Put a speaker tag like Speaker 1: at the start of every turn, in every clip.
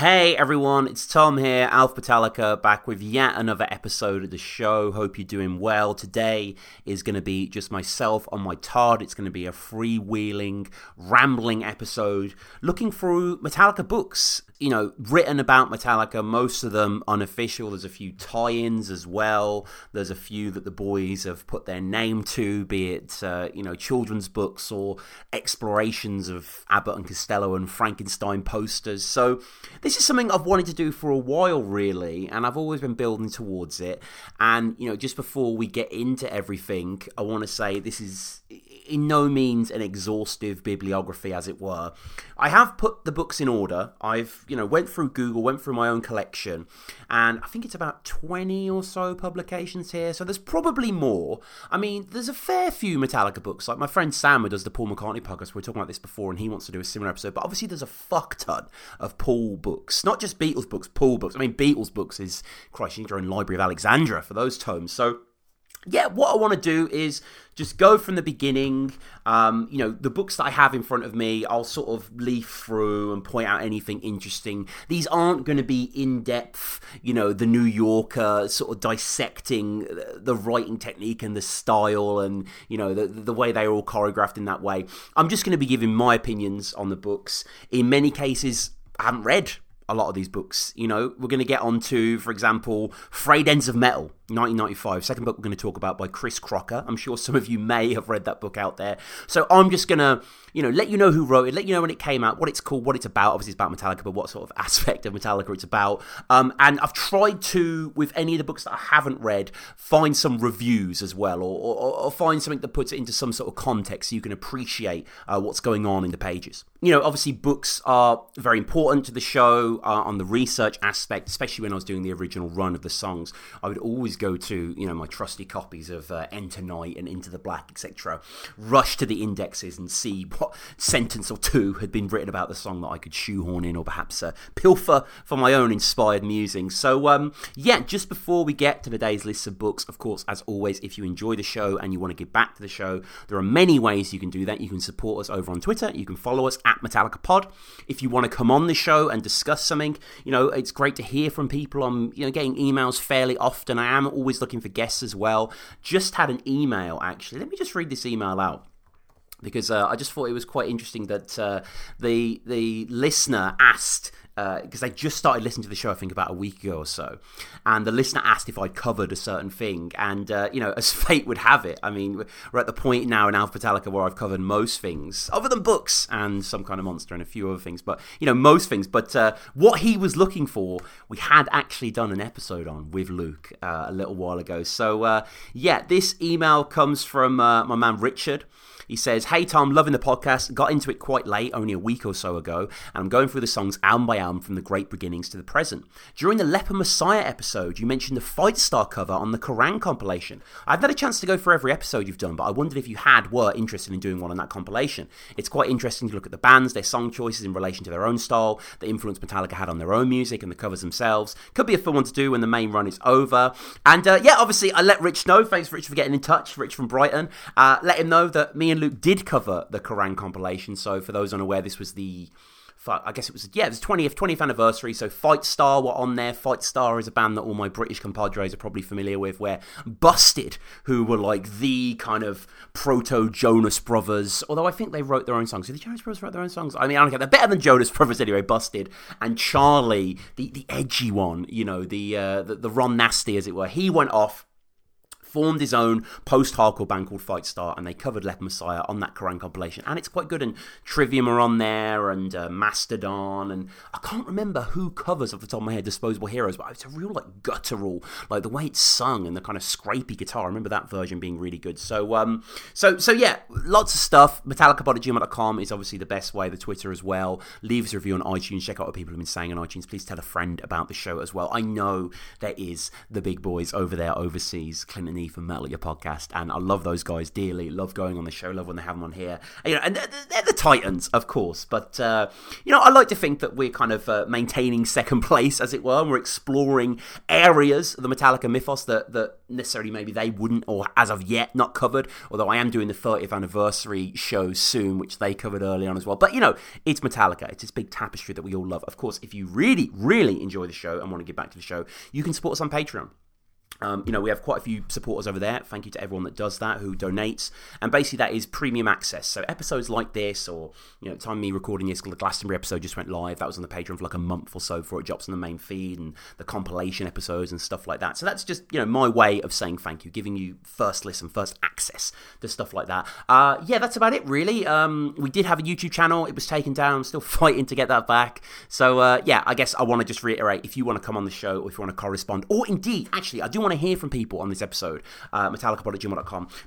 Speaker 1: Hey everyone, it's Tom here, Alpha Metallica, back with yet another episode of the show. Hope you're doing well. Today is going to be just myself on my Todd. It's going to be a freewheeling, rambling episode looking through Metallica books you know, written about Metallica, most of them unofficial. There's a few tie ins as well. There's a few that the boys have put their name to, be it, uh, you know, children's books or explorations of Abbott and Costello and Frankenstein posters. So, this is something I've wanted to do for a while, really, and I've always been building towards it. And, you know, just before we get into everything, I want to say this is in no means an exhaustive bibliography, as it were. I have put the books in order. I've, you know, went through Google, went through my own collection, and I think it's about 20 or so publications here, so there's probably more. I mean, there's a fair few Metallica books. Like my friend Sam, who does the Paul McCartney podcast, we were talking about this before, and he wants to do a similar episode, but obviously there's a fuck ton of Paul books. Not just Beatles books, Paul books. I mean, Beatles books is, Christ, you need your own Library of Alexandria for those tomes. So, yeah, what I want to do is just go from the beginning. Um, you know, the books that I have in front of me, I'll sort of leaf through and point out anything interesting. These aren't going to be in depth, you know, the New Yorker sort of dissecting the writing technique and the style and, you know, the, the way they're all choreographed in that way. I'm just going to be giving my opinions on the books. In many cases, I haven't read a lot of these books. You know, we're going to get on to, for example, Frayed Ends of Metal, 1995. Second book we're going to talk about by Chris Crocker. I'm sure some of you may have read that book out there. So I'm just going to, you know, let you know who wrote it, let you know when it came out, what it's called, what it's about. Obviously, it's about Metallica, but what sort of aspect of Metallica it's about. Um, and I've tried to, with any of the books that I haven't read, find some reviews as well, or, or, or find something that puts it into some sort of context so you can appreciate uh, what's going on in the pages. You know, obviously, books are very important to the show uh, on the research aspect, especially when I was doing the original run of the songs. I would always go to you know my trusty copies of uh, Enter Night and Into the Black, etc. Rush to the indexes and see what sentence or two had been written about the song that I could shoehorn in, or perhaps uh, pilfer for my own inspired musings. So um, yeah, just before we get to today's list of books, of course, as always, if you enjoy the show and you want to give back to the show, there are many ways you can do that. You can support us over on Twitter. You can follow us at Metallica Pod. If you want to come on the show and discuss something, you know, it's great to hear from people. I'm you know getting emails fairly often. I am always looking for guests as well. Just had an email actually. Let me just read this email out because uh, I just thought it was quite interesting that uh, the the listener asked because uh, they just started listening to the show, I think, about a week ago or so. And the listener asked if I'd covered a certain thing. And, uh, you know, as fate would have it, I mean, we're at the point now in Alpha Metallica where I've covered most things, other than books and some kind of monster and a few other things, but, you know, most things. But uh, what he was looking for, we had actually done an episode on with Luke uh, a little while ago. So, uh, yeah, this email comes from uh, my man Richard. He says, Hey Tom, loving the podcast. Got into it quite late, only a week or so ago, and I'm going through the songs album by album from the great beginnings to the present. During the Leper Messiah episode, you mentioned the Fightstar cover on the Kerrang compilation. I've had a chance to go for every episode you've done, but I wondered if you had were interested in doing one on that compilation. It's quite interesting to look at the bands, their song choices in relation to their own style, the influence Metallica had on their own music, and the covers themselves. Could be a fun one to do when the main run is over. And uh, yeah, obviously, I let Rich know. Thanks, Rich, for getting in touch. Rich from Brighton. Uh, let him know that me and Luke did cover the Kerrang compilation. So for those unaware, this was the I guess it was yeah, it was 20th 20th anniversary. So Fightstar were on there. Fightstar is a band that all my British compadres are probably familiar with. Where Busted, who were like the kind of proto Jonas Brothers, although I think they wrote their own songs. Did the Jonas Brothers write their own songs? I mean, I don't care. They're better than Jonas Brothers anyway. Busted and Charlie, the the edgy one, you know, the uh, the, the Ron Nasty as it were. He went off formed his own post-hardcore band called Fightstar, and they covered Leper Messiah on that Kerrang compilation, and it's quite good. And Trivium are on there, and uh, Mastodon, and I can't remember who covers off the top of my head Disposable Heroes, but it's a real like guttural, like the way it's sung and the kind of scrapey guitar. I remember that version being really good. So, um, so, so yeah, lots of stuff. MetallicaPod is obviously the best way. The Twitter as well. Leave us a review on iTunes. Check out what people have been saying on iTunes. Please tell a friend about the show as well. I know there is the big boys over there overseas, Clinton Beneath and Metal Your podcast, and I love those guys dearly. Love going on the show. Love when they have them on here. You know, and they're, they're, the Titans, of course. But uh, you know, I like to think that we're kind of uh, maintaining second place, as it were. And we're exploring areas of the Metallica mythos that that necessarily maybe they wouldn't, or as of yet, not covered. Although I am doing the 30th anniversary show soon, which they covered early on as well. But you know, it's Metallica. It's this big tapestry that we all love. Of course, if you really, really enjoy the show and want to give back to the show, you can support us on Patreon. Um, you know, we have quite a few supporters over there. Thank you to everyone that does that, who donates. And basically, that is premium access. So, episodes like this, or, you know, time me recording this, the Glastonbury episode just went live. That was on the Patreon for like a month or so before it drops on the main feed, and the compilation episodes and stuff like that. So, that's just, you know, my way of saying thank you, giving you first listen, first access to stuff like that. Uh, yeah, that's about it, really. Um, we did have a YouTube channel, it was taken down. I'm still fighting to get that back. So, uh, yeah, I guess I want to just reiterate if you want to come on the show, or if you want to correspond, or indeed, actually, I do want to hear from people on this episode, uh, metallicapod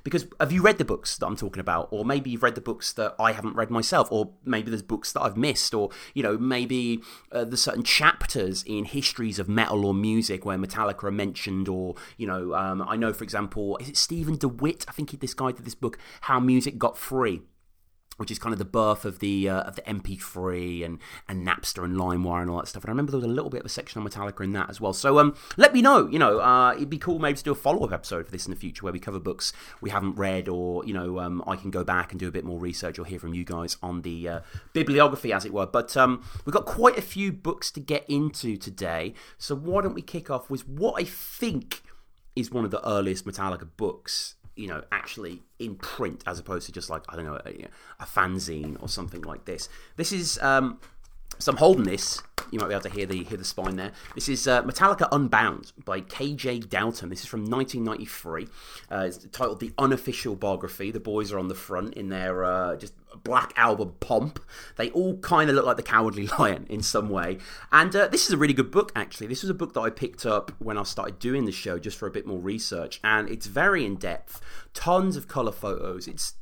Speaker 1: because have you read the books that I'm talking about? Or maybe you've read the books that I haven't read myself, or maybe there's books that I've missed, or, you know, maybe uh, there's certain chapters in histories of metal or music where Metallica are mentioned, or, you know, um, I know, for example, is it Stephen DeWitt? I think he, this guy did this book, How Music Got Free which is kind of the birth of the uh, of the MP3 and and Napster and LimeWire and all that stuff. And I remember there was a little bit of a section on Metallica in that as well. So um, let me know. You know, uh, it'd be cool maybe to do a follow up episode for this in the future where we cover books we haven't read, or you know, um, I can go back and do a bit more research or hear from you guys on the uh, bibliography, as it were. But um, we've got quite a few books to get into today. So why don't we kick off with what I think is one of the earliest Metallica books you know, actually in print as opposed to just like, I don't know, a, a fanzine or something like this. This is, um, so I'm holding this. You might be able to hear the hear the spine there. This is uh, Metallica Unbound by KJ Doughton. This is from 1993. Uh, it's titled "The Unofficial Biography." The boys are on the front in their uh, just Black Album pomp. They all kind of look like the Cowardly Lion in some way. And uh, this is a really good book, actually. This was a book that I picked up when I started doing the show just for a bit more research. And it's very in depth, tons of colour photos. It's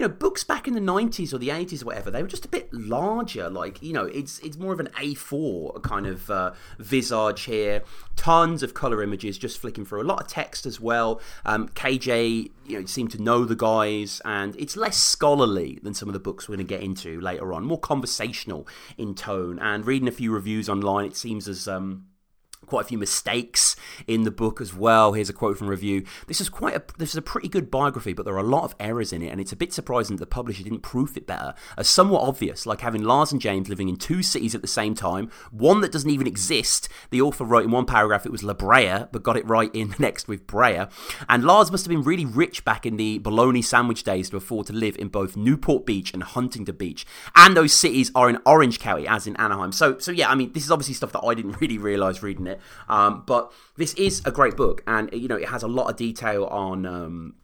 Speaker 1: you know, books back in the 90s or the 80s or whatever, they were just a bit larger. Like, you know, it's it's more of an A4 kind of uh, visage here. Tons of color images just flicking through. A lot of text as well. Um, KJ, you know, seemed to know the guys, and it's less scholarly than some of the books we're going to get into later on. More conversational in tone. And reading a few reviews online, it seems as. Um, quite a few mistakes in the book as well. Here's a quote from review. This is quite a this is a pretty good biography, but there are a lot of errors in it, and it's a bit surprising that the publisher didn't proof it better. As somewhat obvious, like having Lars and James living in two cities at the same time, one that doesn't even exist. The author wrote in one paragraph it was La Brea, but got it right in the next with Brea. And Lars must have been really rich back in the bologna sandwich days to afford to live in both Newport Beach and Huntington Beach. And those cities are in Orange County, as in Anaheim. So so yeah, I mean this is obviously stuff that I didn't really realise reading it. Um, but this is a great book, and you know it has a lot of detail on. Um,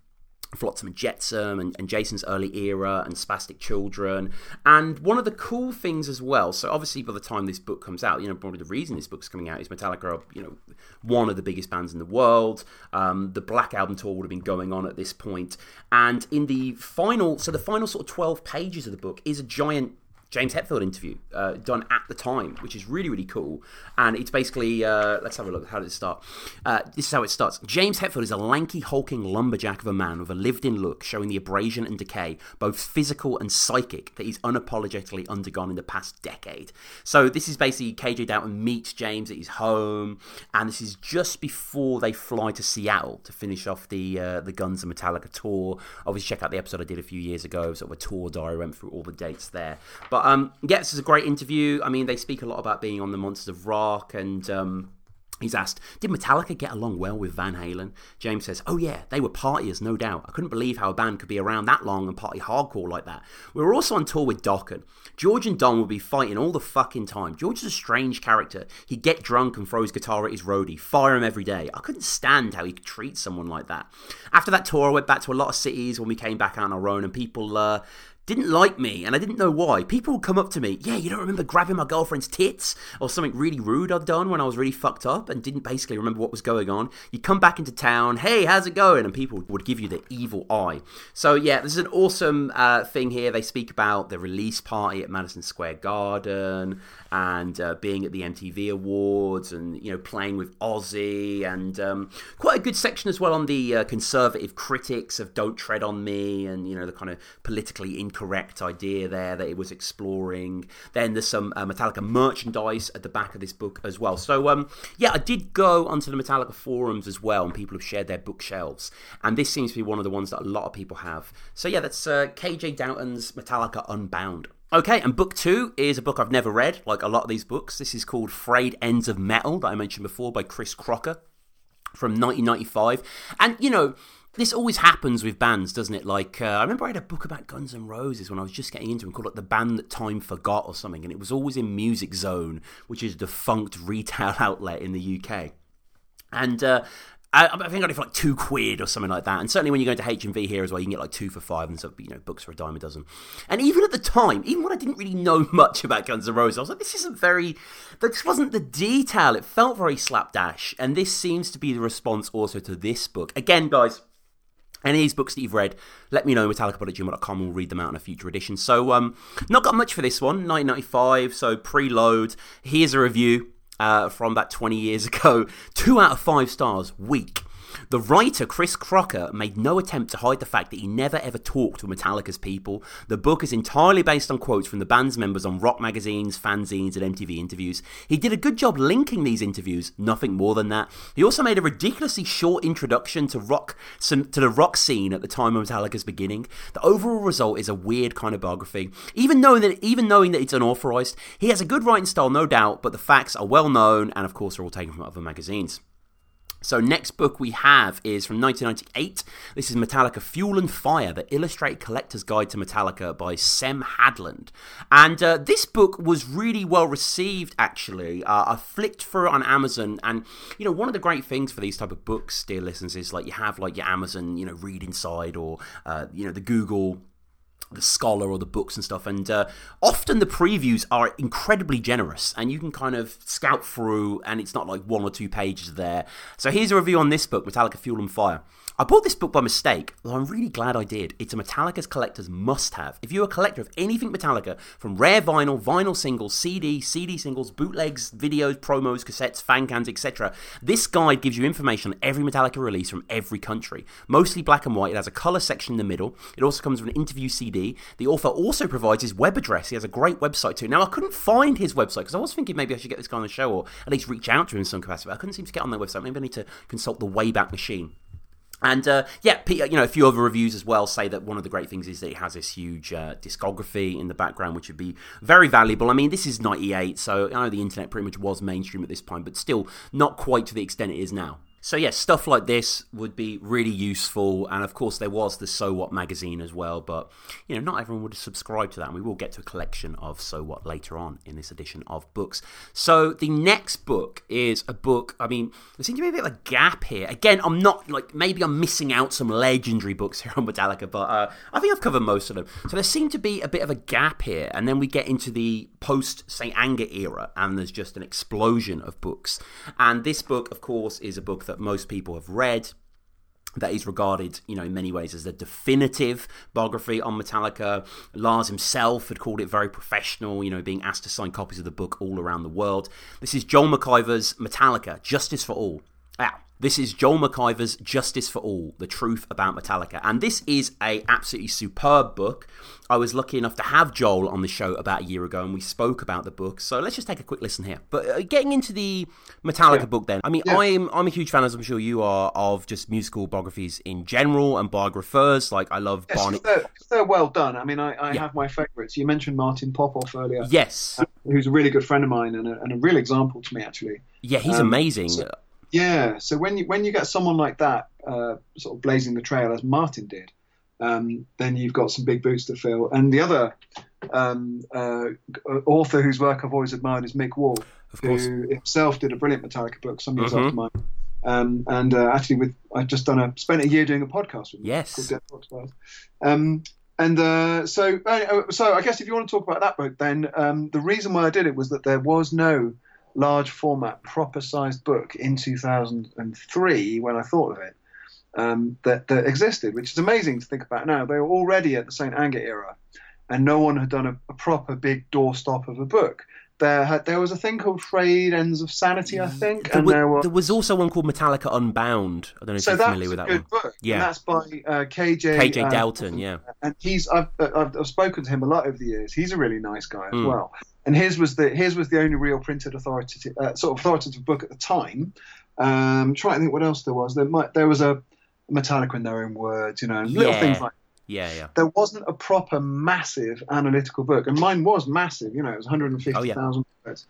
Speaker 1: Flotsam and Jetsam and, and, Jason's early era and Spastic Children. And one of the cool things as well, so obviously by the time this book comes out, you know, probably the reason this book's coming out is Metallica are, you know, one of the biggest bands in the world. Um, the Black Album tour would have been going on at this point. And in the final, so the final sort of 12 pages of the book is a giant James Hetfield interview uh, done at the time, which is really, really cool. And it's basically, uh, let's have a look. How does it start? Uh, this is how it starts. James Hetfield is a lanky, hulking lumberjack of a man with a lived in look, showing the abrasion and decay, both physical and psychic, that he's unapologetically undergone in the past decade. So this is basically KJ Doughton meets James at his home, and this is just before they fly to Seattle to finish off the uh, the Guns and Metallica tour. Obviously, check out the episode I did a few years ago, sort of a tour diary, went through all the dates there. But but um, yeah, this is a great interview. I mean, they speak a lot about being on the Monsters of Rock and. Um, He's asked, Did Metallica get along well with Van Halen? James says, Oh, yeah, they were partiers, no doubt. I couldn't believe how a band could be around that long and party hardcore like that. We were also on tour with Dokken. George and Don would be fighting all the fucking time. George is a strange character. He'd get drunk and throw his guitar at his roadie, fire him every day. I couldn't stand how he could treat someone like that. After that tour, I went back to a lot of cities when we came back on our own, and people uh, didn't like me, and I didn't know why. People would come up to me, yeah, you don't remember grabbing my girlfriend's tits or something really rude I'd done when I was really fucked up and didn't basically remember what was going on. You come back into town, hey, how's it going? And people would give you the evil eye. So yeah, this is an awesome uh, thing here. They speak about the release party at Madison Square Garden, and uh, being at the MTV Awards and you know playing with Ozzy and um, quite a good section as well on the uh, conservative critics of Don't Tread on Me and you know the kind of politically incorrect idea there that it was exploring. Then there's some uh, Metallica merchandise at the back of this book as well. So um, yeah, I did go onto the Metallica forums as well, and people have shared their bookshelves, and this seems to be one of the ones that a lot of people have. So yeah, that's uh, KJ Doughton's Metallica Unbound. Okay, and book two is a book I've never read, like a lot of these books. This is called Frayed Ends of Metal, that I mentioned before, by Chris Crocker from 1995. And, you know, this always happens with bands, doesn't it? Like, uh, I remember I had a book about Guns N' Roses when I was just getting into them called like The Band That Time Forgot or something, and it was always in Music Zone, which is a defunct retail outlet in the UK. And uh, I, I, think I got it for like two quid or something like that. And certainly when you go into HMV here as well, you can get like two for five and so you know books for a dime a dozen. And even at the time, even when I didn't really know much about Guns N' Roses, I was like, this isn't very. This wasn't the detail. It felt very slapdash. And this seems to be the response also to this book. Again, guys. Any of these books that you've read, let me know, metallicapod.gmail.com, we'll read them out in a future edition. So, um, not got much for this one, 1995, so preload. Here's a review uh, from about 20 years ago. Two out of five stars, weak. The writer, Chris Crocker, made no attempt to hide the fact that he never ever talked with Metallica's people. The book is entirely based on quotes from the band's members on rock magazines, fanzines, and MTV interviews. He did a good job linking these interviews, nothing more than that. He also made a ridiculously short introduction to rock to the rock scene at the time of Metallica's beginning. The overall result is a weird kind of biography. Even knowing that even knowing that it's unauthorized, he has a good writing style, no doubt, but the facts are well known and of course are all taken from other magazines. So, next book we have is from 1998. This is Metallica Fuel and Fire, the illustrated collector's guide to Metallica by Sem Hadland. And uh, this book was really well received, actually. Uh, I flicked through it on Amazon, and you know, one of the great things for these type of books, dear listeners, is like you have like your Amazon, you know, read inside, or uh, you know, the Google the scholar or the books and stuff and uh, often the previews are incredibly generous and you can kind of scout through and it's not like one or two pages there. So here's a review on this book metallica fuel and fire I bought this book by mistake, though I'm really glad I did. It's a Metallica's collector's must have. If you're a collector of anything Metallica, from rare vinyl, vinyl singles, CD, CD singles, bootlegs, videos, promos, cassettes, fan cans, etc., this guide gives you information on every Metallica release from every country. Mostly black and white, it has a colour section in the middle. It also comes with an interview CD. The author also provides his web address. He has a great website too. Now, I couldn't find his website because I was thinking maybe I should get this guy on the show or at least reach out to him in some capacity. I couldn't seem to get on their website. Maybe I need to consult the Wayback Machine. And uh, yeah, you know, a few other reviews as well say that one of the great things is that it has this huge uh, discography in the background, which would be very valuable. I mean, this is '98, so I know the internet pretty much was mainstream at this point, but still not quite to the extent it is now. So yeah, stuff like this would be really useful, and of course there was the So What magazine as well. But you know, not everyone would subscribe to that, and we will get to a collection of So What later on in this edition of books. So the next book is a book. I mean, there seems to be a bit of a gap here. Again, I'm not like maybe I'm missing out some legendary books here on Metallica, but uh, I think I've covered most of them. So there seemed to be a bit of a gap here, and then we get into the post Saint Anger era, and there's just an explosion of books. And this book, of course, is a book that that most people have read that is regarded, you know, in many ways as the definitive biography on Metallica. Lars himself had called it very professional, you know, being asked to sign copies of the book all around the world. This is Joel McIver's Metallica, Justice for All. Now, this is Joel McIver's Justice for All: The Truth About Metallica, and this is a absolutely superb book. I was lucky enough to have Joel on the show about a year ago, and we spoke about the book. So let's just take a quick listen here. But uh, getting into the Metallica yeah. book, then, I mean, yeah. I'm I'm a huge fan, as I'm sure you are, of just musical biographies in general and biographers. Like I love yes, Barney.
Speaker 2: They're, they're, well done. I mean, I, I yeah. have my favourites. You mentioned Martin Popoff earlier.
Speaker 1: Yes,
Speaker 2: uh, who's a really good friend of mine and a, and a real example to me, actually.
Speaker 1: Yeah, he's um, amazing.
Speaker 2: So, yeah. So when you when you get someone like that, uh, sort of blazing the trail as Martin did, um, then you've got some big boots to fill. And the other um, uh, author whose work I've always admired is Mick Wall, who himself did a brilliant Metallica book some years mm-hmm. after mine. Um, and uh, actually, with I've just done a spent a year doing a podcast with him.
Speaker 1: Yes.
Speaker 2: Um, and uh, so, uh, so I guess if you want to talk about that book, then um, the reason why I did it was that there was no large format, proper sized book in 2003 when I thought of it um, that, that existed, which is amazing to think about now. They were already at the St. Anger era, and no one had done a, a proper big doorstop of a book. there had, there was a thing called Frayed Ends of Sanity, I think,
Speaker 1: there,
Speaker 2: and
Speaker 1: was,
Speaker 2: there was
Speaker 1: there was also one called Metallica Unbound. I don't know if
Speaker 2: so
Speaker 1: you're familiar with
Speaker 2: a
Speaker 1: that
Speaker 2: good
Speaker 1: one.
Speaker 2: book.
Speaker 1: Yeah.
Speaker 2: and that's by uh, KJ
Speaker 1: KJ
Speaker 2: uh,
Speaker 1: Doughton, yeah.
Speaker 2: and he's I've, I've I've spoken to him a lot over the years. He's a really nice guy as
Speaker 1: Mm.
Speaker 2: well. And his was the his was the only real printed authoritative uh, sort of authoritative book at the time. Um, trying to think what else there was. There might there was a Metallica in their own words, you know, little
Speaker 1: Yeah.
Speaker 2: things like.
Speaker 1: Yeah, yeah.
Speaker 2: There wasn't a proper massive analytical book, and mine was massive. You know, it was 150,000 words.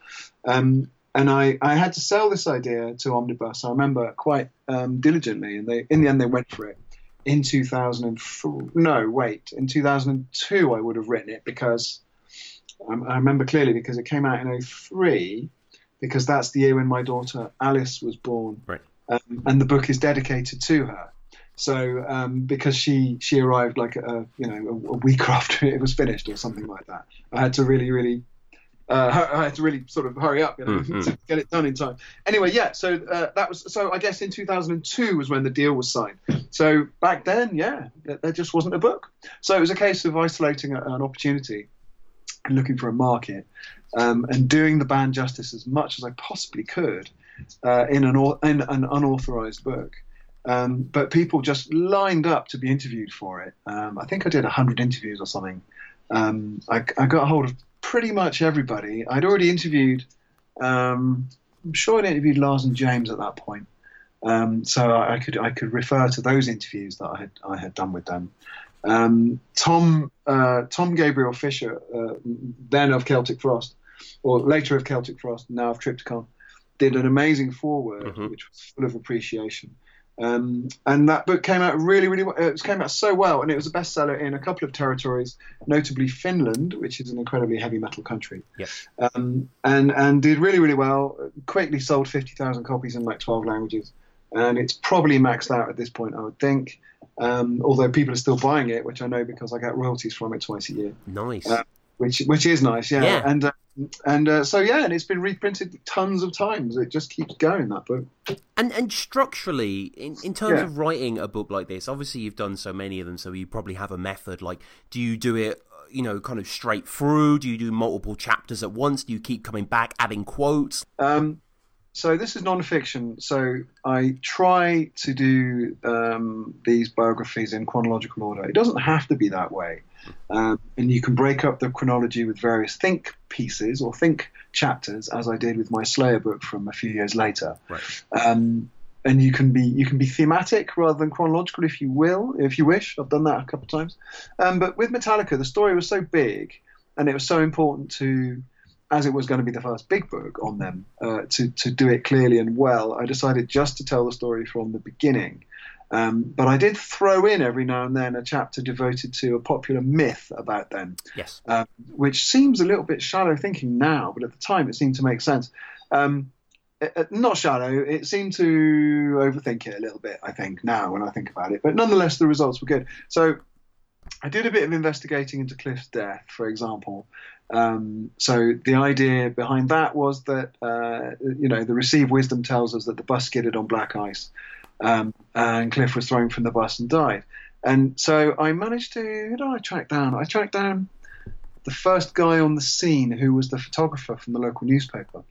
Speaker 2: Um, and I, I had to sell this idea to Omnibus. I remember quite um, diligently, and they in the end they went for it. In 2004, no, wait, in 2002 I would have written it because um, I remember clearly because it came out in 03, because that's the year when my daughter Alice was born,
Speaker 1: Right.
Speaker 2: um, and the book is dedicated to her. So um, because she she arrived like a you know a, a week after it was finished or something like that, I had to really really uh, I had to really sort of hurry up, you know,
Speaker 1: Mhm.
Speaker 2: to get it done in time. Anyway, yeah. So uh, that was so. I guess in 2002 was when the deal was signed. So back then, yeah, there there just wasn't a book. So it was a case of isolating a, an opportunity looking for a market um, and doing the band justice as much as I possibly could uh, in an in an unauthorized book. Um, but people just lined up to be interviewed for it. Um, I think I did 100 interviews or something. Um, I, I got a hold of pretty much everybody. I'd already interviewed, um, I'm sure I'd interviewed Lars and James at that point. Um, so I could I could refer to those interviews that I had I had done with them. Um, Tom uh, Tom Gabriel Fischer, uh, then of Celtic Frost, or later of Celtic Frost, now of Triptykon, did an amazing foreword,
Speaker 1: Mhm.
Speaker 2: which was full of appreciation. Um, and that book came out really, really well. It came out so well, and it was a bestseller in a couple of territories, notably Finland, which is an incredibly heavy metal country.
Speaker 1: Yep.
Speaker 2: Um, and and did really, really well. Quickly sold fifty thousand copies in like twelve languages, and it's probably maxed out at this point, I would think. Um, although people are still buying it, which I know because I get royalties from it twice a year
Speaker 1: Nice.
Speaker 2: Uh, which which is nice, yeah.
Speaker 1: Yeah.
Speaker 2: And uh, and uh, so yeah, and it's been reprinted tons of times. It just keeps going that book.
Speaker 1: And and structurally, in, in terms
Speaker 2: Yeah.
Speaker 1: of writing a book like this, obviously you've done so many of them, so you probably have a method. Like, do you do it, you know, kind of straight through? Do you do multiple chapters at once? Do you keep coming back, adding quotes?
Speaker 2: Um, so this is non-fiction. So I try to do um, these biographies in chronological order. It doesn't have to be that way, um, and you can break up the chronology with various think pieces or think chapters, as I did with my Slayer book from a few years later.
Speaker 1: Right.
Speaker 2: Um, and you can be you can be thematic rather than chronological if you will, if you wish. I've done that a couple of times. Um, but with Metallica, the story was so big, and it was so important to as it was going to be the first big book on them, uh, to, to do it clearly and well, I decided just to tell the story from the beginning. Um, but I did throw in every now and then a chapter devoted to a popular myth about them,
Speaker 1: Yes.
Speaker 2: um, which seems a little bit shallow thinking now, but at the time it seemed to make sense. Um, it- it- not shallow, it seemed to overthink it a little bit, I think, now when I think about it. But nonetheless, the results were good. So I did a bit of investigating into Cliff's death, for example. Um, so the idea behind that was that uh, you know the received wisdom tells us that the bus skidded on black ice, um, and Cliff was thrown from the bus and died. And so I managed to who did I track down? I tracked down the first guy on the scene who was the photographer from the local newspaper,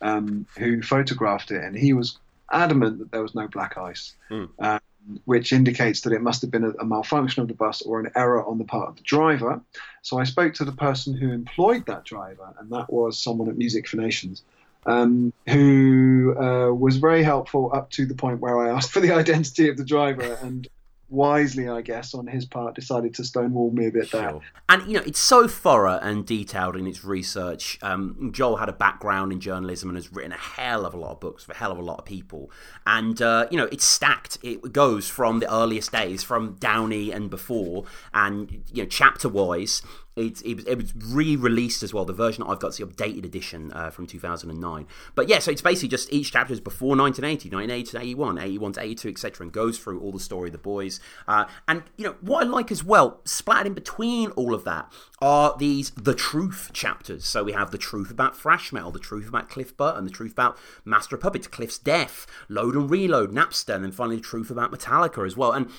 Speaker 2: um, who photographed it, and he was adamant that there was no black ice,
Speaker 1: Hmm.
Speaker 2: um, which indicates that it must have been a, a malfunction of the bus or an error on the part of the driver. So I spoke to the person who employed that driver, and that was someone at Music for Nations. Um, who uh, was very helpful up to the point where I asked for the identity of the driver, and wisely, I guess, on his part, decided to stonewall me a bit there.
Speaker 1: And you know, it's so thorough and detailed in its research. Um, Joel had a background in journalism and has written a hell of a lot of books for a hell of a lot of people. And uh, you know, it's stacked. It goes from the earliest days, from Downey and before, and you know, chapter wise. It, it, was, re-released as well. The version that I've got is the updated edition uh, from 2009. But yeah, so it's basically just each chapter is before 1980, 1980 to 81, 81 to 82, etc., and goes through all the story of the boys. Uh, and you know what I like as well, splattered in between all of that are these the truth chapters. So we have the truth about thrash metal, the truth about Cliff Burton, the truth about Master of Puppets, Cliff's death, Load and Reload, Napster, and then finally the truth about Metallica as well. And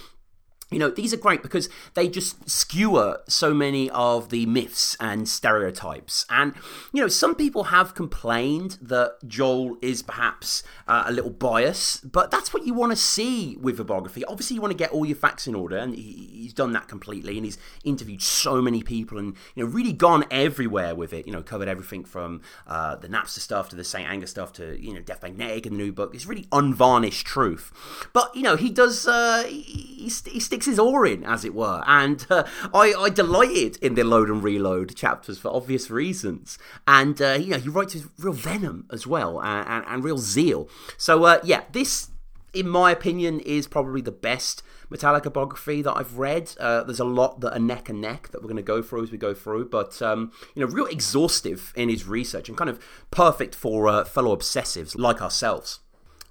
Speaker 1: you know, these are great because they just skewer so many of the myths and stereotypes. And, you know, some people have complained that Joel is perhaps uh, a little biased, but that's what you want to see with a biography. Obviously, you want to get all your facts in order, and he, he's done that completely. And he's interviewed so many people and, you know, really gone everywhere with it, you know, covered everything from uh, the Napster stuff to the St. Anger stuff to, you know, Death Magnetic and the new book. It's really unvarnished truth. But, you know, he does, uh, he, he, he sticks his oar as it were. And uh, I, I delighted in the load and reload chapters for obvious reasons. And uh, you know, he writes with real venom as well and, and, and real zeal. So uh, yeah, this, in my opinion, is probably the best. Metallica biography that I've read. Uh, there's a lot that are neck and neck that we're going to go through as we go through, but um, you know, real exhaustive in his research and kind of perfect for uh, fellow obsessives like ourselves.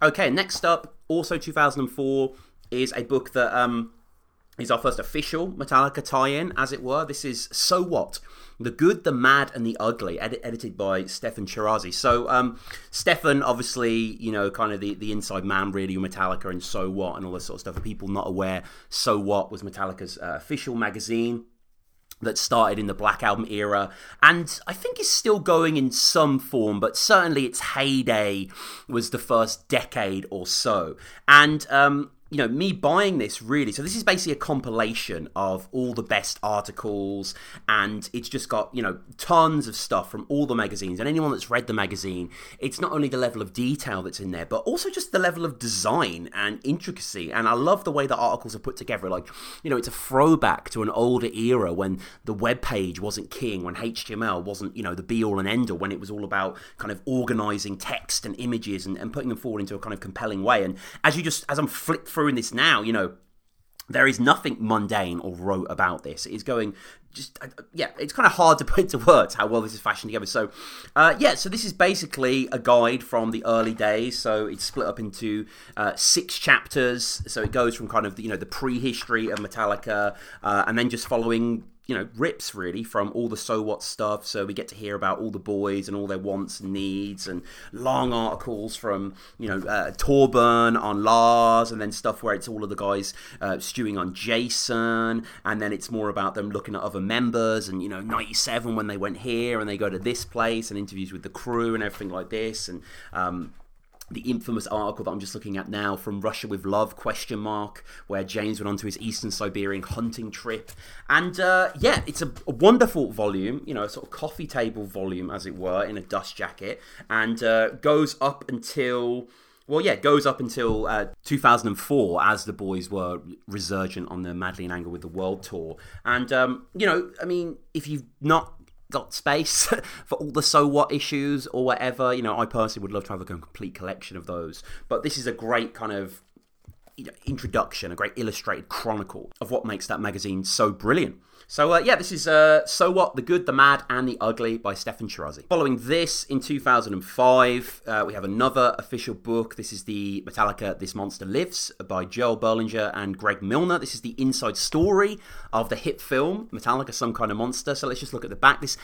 Speaker 1: Okay, next up, also 2004, is a book that um, is our first official Metallica tie-in, as it were. This is So What? The Good, the Mad, and the Ugly, ed- edited by Steffan Chirazi. So, um, Stefan, obviously, you know, kind of the, the inside man, really, of Metallica and So What and all this sort of stuff. For people not aware, So What was Metallica's uh, official magazine that started in the Black Album era, and I think is still going in some form, but certainly its heyday was the first decade or so. And um, you know, me buying this really. So this is basically a compilation of all the best articles, and it's just got you know tons of stuff from all the magazines. And anyone that's read the magazine, it's not only the level of detail that's in there, but also just the level of design and intricacy. And I love the way the articles are put together. Like, you know, it's a throwback to an older era when the web page wasn't king, when HTML wasn't you know the be all and end all, when it was all about kind of organizing text and images and, and putting them forward into a kind of compelling way. And as you just as I'm flipped through in this now, you know, there is nothing mundane or rote about this. It is going just uh, yeah, it's kind of hard to put into words how well this is fashioned together. So uh, yeah, so this is basically a guide from the early days. So it's split up into uh, six chapters. So it goes from kind of the, you know the prehistory of Metallica, uh, and then just following you know rips really from all the so what stuff. So we get to hear about all the boys and all their wants and needs and long articles from you know uh, torburn on lars and then stuff where it's all of the guys uh, stewing on jason. And then it's more about them looking at other members and you know 97 when they went here and they go to this place and interviews with the crew and everything like this. And um, the infamous article that I'm just looking at now from Russia with Love question mark where James went on to his Eastern Siberian hunting trip and uh, yeah it's a, a, wonderful volume you know a sort of coffee table volume as it were in a dust jacket and uh, goes up until well, yeah, goes up until uh, 2004 as the boys were resurgent on the Madly in Anger with the World Tour. And, um, you know, I mean, if you've not got space for all the so what issues or whatever. You know, I personally would love to have a complete collection of those. But this is a great kind of you know, introduction, a great illustrated chronicle of what makes that magazine so brilliant. So, uh, yeah, this is uh, So What? The Good, the Mad, and the Ugly by Steffan Chirazi. Following this, in 2005, uh, we have another official book. This is the Metallica This Monster Lives by Joel Berlinger and Greg Milner. This is the inside story of the hit film Metallica Some Kind of Monster. So, let's just look at the back. This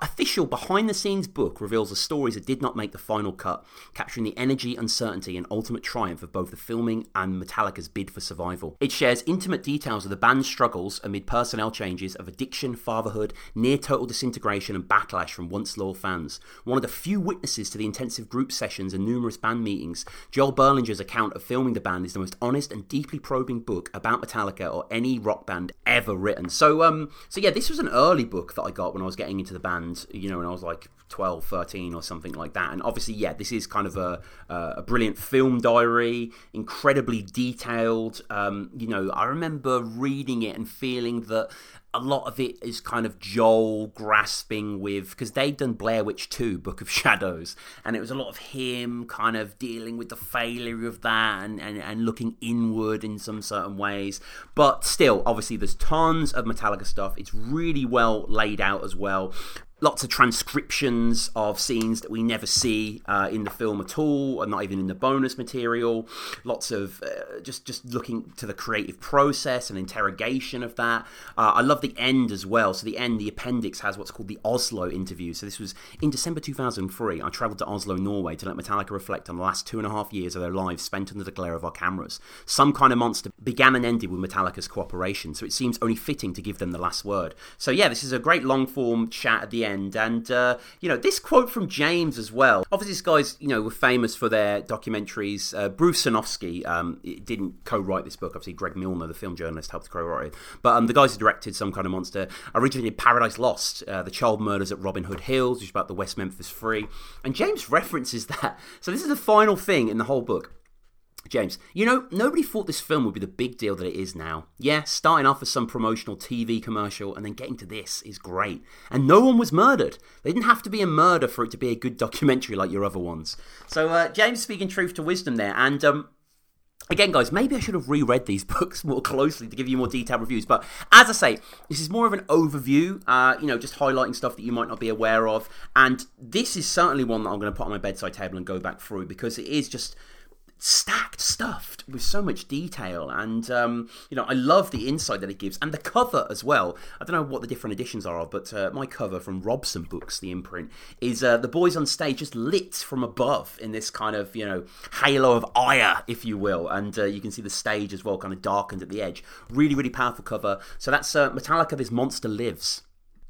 Speaker 1: official behind the scenes book reveals the stories that did not make the final cut, capturing the energy, uncertainty, and ultimate triumph of both the filming and Metallica's bid for survival. It shares intimate details of the band's struggles amid personnel changes of addiction, fatherhood, near total disintegration, and backlash from once loyal fans. One of the few witnesses to the intensive group sessions and numerous band meetings, Joel Berlinger's account of filming the band is the most honest and deeply probing book about Metallica or any rock band ever written. So, um, so yeah, this was an early book that I got when I was getting into the band you know when I was like 12 13 or something like that. And obviously yeah this is kind of a, a brilliant film diary incredibly detailed. Um, you know I remember reading it and feeling that a lot of it is kind of Joel grasping with because they'd done Blair Witch 2 Book of Shadows and it was a lot of him kind of dealing with the failure of that and, and, and looking inward in some certain ways. But still obviously there's tons of Metallica stuff. It's really well laid out as well lots of transcriptions of scenes that we never see uh, in the film at all, and not even in the bonus material. Lots of uh, just just looking to the creative process and interrogation of that. Uh, I love the end as well. So the end, the appendix has what's called the Oslo interview. So this was in December 2003. I travelled to Oslo, Norway, to let Metallica reflect on the last two and a half years of their lives spent under the glare of our cameras. Some kind of monster began and ended with Metallica's cooperation, so it seems only fitting to give them the last word. So yeah, this is a great long form chat at the end end. And, uh, you know, this quote from James as well. Obviously, these guys, you know, were famous for their documentaries. Uh, Bruce Sinofsky um, didn't co write this book. Obviously, Greg Milner, the film journalist, helped co write it. But um, the guys who directed Some Kind of Monster originally did Paradise Lost, uh, the child murders at Robin Hood Hills, which is about the West Memphis Three. And James references that. So this is the final thing in the whole book. James, you know, nobody thought this film would be the big deal that it is now. Yeah, starting off as some promotional TV commercial and then getting to this is great. And no one was murdered. They didn't have to be a murder for it to be a good documentary like your other ones. So, uh, James speaking truth to wisdom there. And, um, Again, guys, maybe I should have reread these books more closely to give you more detailed reviews. But as I say, this is more of an overview, uh, you know, just highlighting stuff that you might not be aware of. And this is certainly one that I'm going to put on my bedside table and go back through because it is just stacked, stuffed with so much detail, and um, you know I love the insight that it gives, and the cover as well. I don't know what the different editions are of, but uh, my cover from Robson Books, the imprint, is uh, the boys on stage just lit from above in this kind of you know halo of ire, if you will, and uh, you can see the stage as well, kind of darkened at the edge. Really, really powerful cover. So that's uh, Metallica. This monster lives.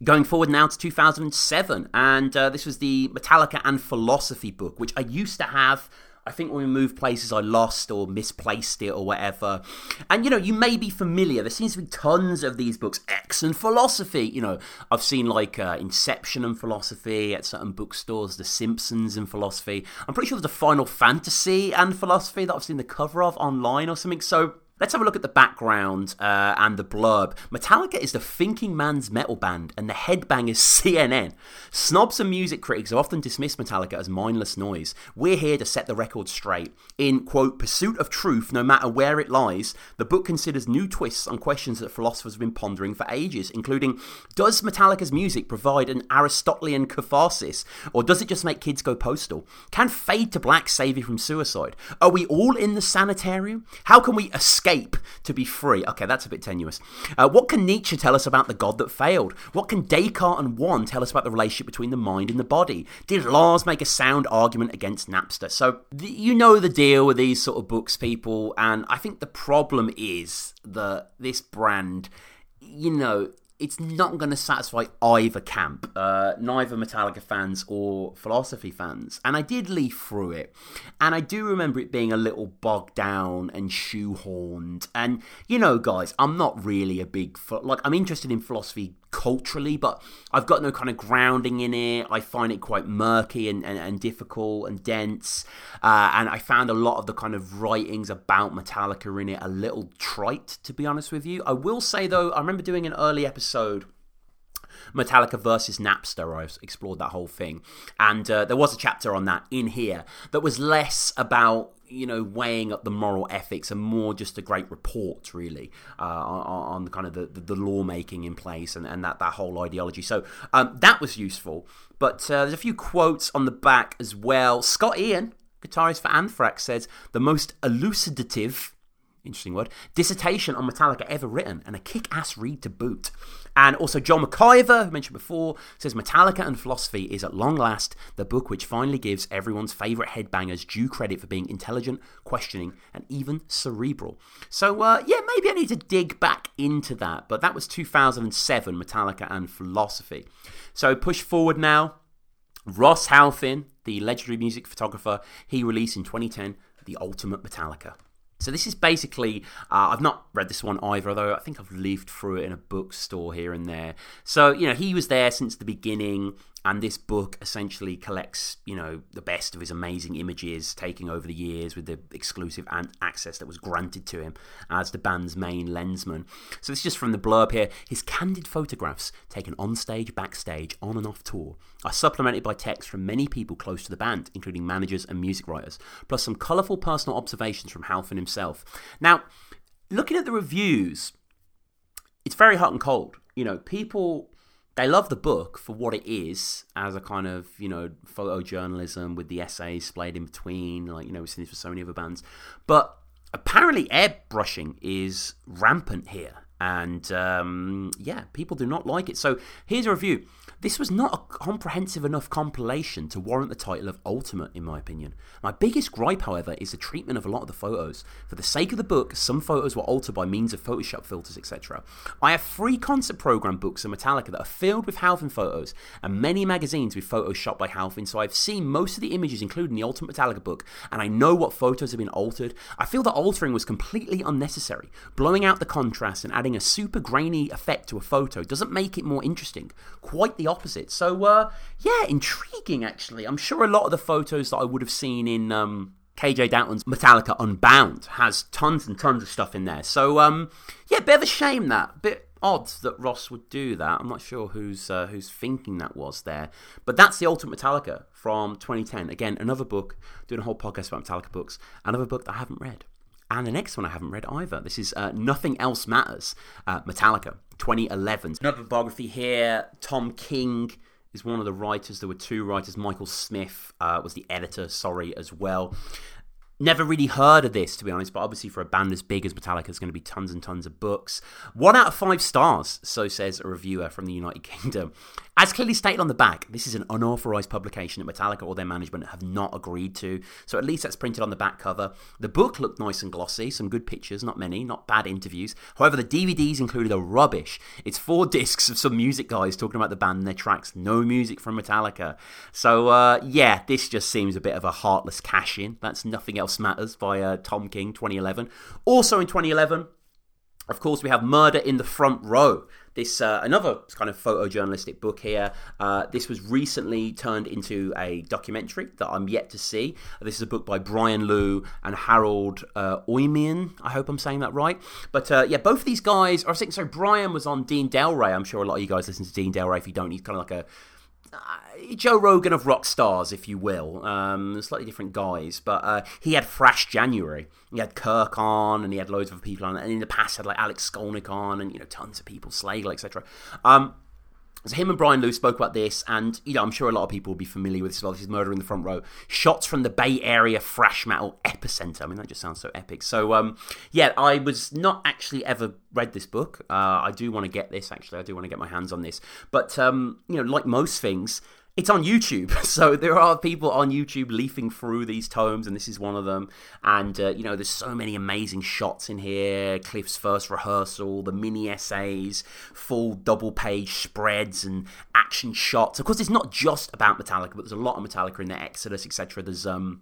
Speaker 1: Going forward now to 2007, and uh, this was the Metallica and Philosophy book, which I used to have I think when we moved places, I lost or misplaced it or whatever. And you know, you may be familiar. There seems to be tons of these books. X and philosophy. You know, I've seen like uh, Inception and philosophy at certain bookstores. The Simpsons and philosophy. I'm pretty sure there's a Final Fantasy and philosophy that I've seen the cover of online or something. So Let's have a look at the background uh, and the blurb. Metallica is the thinking man's metal band, and the headbang is CNN. Snobs and music critics have often dismissed Metallica as mindless noise. We're here to set the record straight. In, quote, pursuit of truth, no matter where it lies, the book considers new twists on questions that philosophers have been pondering for ages, including Does Metallica's music provide an Aristotelian catharsis, or does it just make kids go postal? Can Fade to Black save you from suicide? Are we all in the sanitarium? How can we escape? Escape to be free. Okay, that's a bit tenuous. Uh, what can Nietzsche tell us about the God that failed? What can Descartes and One tell us about the relationship between the mind and the body? Did Lars make a sound argument against Napster? So, you know the deal with these sort of books, people, and I think the problem is that this brand, you know, it's not going to satisfy either camp, uh, neither Metallica fans or philosophy fans. And I did leaf through it, and I do remember it being a little bogged down and shoehorned. And you know, guys, I'm not really a big like I'm interested in philosophy culturally, but I've got no kind of grounding in it. I find it quite murky and, and, and difficult and dense. Uh, and I found a lot of the kind of writings about Metallica in it a little trite, to be honest with you. I will say, though, I remember doing an early episode. Metallica versus Napster. I've explored that whole thing, and uh, there was a chapter on that in here that was less about you know, weighing up the moral ethics and more just a great report, really, uh, on, on, kind of the, the, the lawmaking in place and, and that, that whole ideology. So um, that was useful. But uh, there's a few quotes on the back as well. Scott Ian, guitarist for Anthrax, says the most elucidative interesting word, dissertation on Metallica ever written, and a kick ass read to boot. And also, John McIver, who mentioned before, says Metallica and Philosophy is at long last the book which finally gives everyone's favourite headbangers due credit for being intelligent, questioning, and even cerebral. So, uh, yeah, maybe I need to dig back into that, but that was 2007, Metallica and Philosophy. So, push forward now. Ross Halfin, the legendary music photographer, he released in 2010 The Ultimate Metallica. So this is basically, uh, I've not read this one either, although I think I've leafed through it in a bookstore here and there. So, you know, he was there since the beginning and this book essentially collects you know the best of his amazing images taking over the years with the exclusive access that was granted to him as the band's main lensman. So this is just from the blurb here. His candid photographs taken on stage backstage on and off tour are supplemented by text from many people close to the band including managers and music writers plus some colourful personal observations from halfin himself. Now looking at the reviews it's very hot and cold. You know people they love the book for what it is as a kind of you know photojournalism with the essays splayed in between like you know we've seen this for so many other bands. But apparently airbrushing is rampant here and um, yeah people do not like it. So here's a review this was not a comprehensive enough compilation to warrant the title of Ultimate, in my opinion. My biggest gripe, however, is the treatment of a lot of the photos. For the sake of the book, some photos were altered by means of Photoshop filters, etc. I have three concert program books of Metallica that are filled with Halfin photos, and many magazines with photos shot by Halfin, so I've seen most of the images included in the Ultimate Metallica book, and I know what photos have been altered. I feel that altering was completely unnecessary. Blowing out the contrast and adding a super grainy effect to a photo doesn't make it more interesting. Quite the opposite. So, uh, yeah, intriguing actually. I'm sure a lot of the photos that I would have seen in um, KJ Doughton's Metallica Unbound has tons and tons of stuff in there. So, um, yeah, bit of a shame that. Bit odd that Ross would do that. I'm not sure who's uh, who's thinking that was there, but that's the Ultimate Metallica from 2010. Again, another book. Doing a whole podcast about Metallica books. Another book that I haven't read. And the next one I haven't read either. This is uh, Nothing Else Matters, uh, Metallica, 2011. Another biography here. Tom King is one of the writers. There were two writers. Michael Smith uh, was the editor, sorry, as well. Never really heard of this, to be honest, but obviously for a band as big as Metallica, there's going to be tons and tons of books. One out of five stars, so says a reviewer from the United Kingdom. As clearly stated on the back, this is an unauthorized publication that Metallica or their management have not agreed to, so at least that's printed on the back cover. The book looked nice and glossy, some good pictures, not many, not bad interviews. However, the DVDs included a rubbish. It's four discs of some music guys talking about the band and their tracks, no music from Metallica. So, uh, yeah, this just seems a bit of a heartless cash in. That's Nothing Else Matters by uh, Tom King, 2011. Also in 2011, of course, we have Murder in the Front Row. This uh, another kind of photojournalistic book here. Uh, this was recently turned into a documentary that I'm yet to see. This is a book by Brian Lew and Harold uh, Oimoen. I hope I'm saying that right. But uh, yeah, both of these guys. I think so. Brian was on Dean Delray. I'm sure a lot of you guys listen to Dean Delray. If you don't, he's kind of like a Joe Rogan of rock stars, if you will. Um, slightly different guys, but uh, he had Thrash January. He had Kirk on, and he had loads of people on. And in the past, had like Alex Skolnick on, and you know, tons of people, Slagel, etc. Um, so him and Brian Lew spoke about this, and you know I'm sure a lot of people will be familiar with this. Well, this is Murder in the Front Row. Shots from the Bay Area thrash metal epicenter. I mean, that just sounds so epic. So um, yeah, I was not actually ever read this book. Uh, I do want to get this. Actually, I do want to get my hands on this. But um, you know, like most things, it's on YouTube. So there are people on YouTube leafing through these tomes, and this is one of them. And, uh, you know, there's so many amazing shots in here Cliff's first rehearsal, the mini essays, full double page spreads, and action shots. Of course, it's not just about Metallica, but there's a lot of Metallica in there, Exodus, etc. There's, um,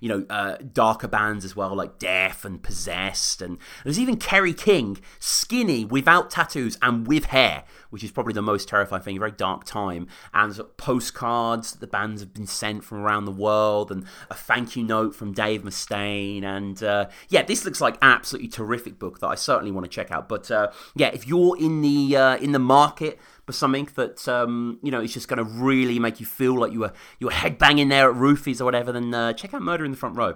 Speaker 1: you know, uh, darker bands as well, like Death and Possessed. And there's even Kerry King, skinny, without tattoos, and with hair, which is probably the most terrifying thing. A very dark time. And postcards that the bands have been sent from around the world, and a thank you note from Dave Mustaine. And uh, yeah, this looks like absolutely terrific book that I certainly want to check out. But uh, yeah, if you're in the uh, in the market for something that um, you know is just going to really make you feel like you were you were headbanging there at Ruthie's or whatever, then uh, check out Murder in the Front Row.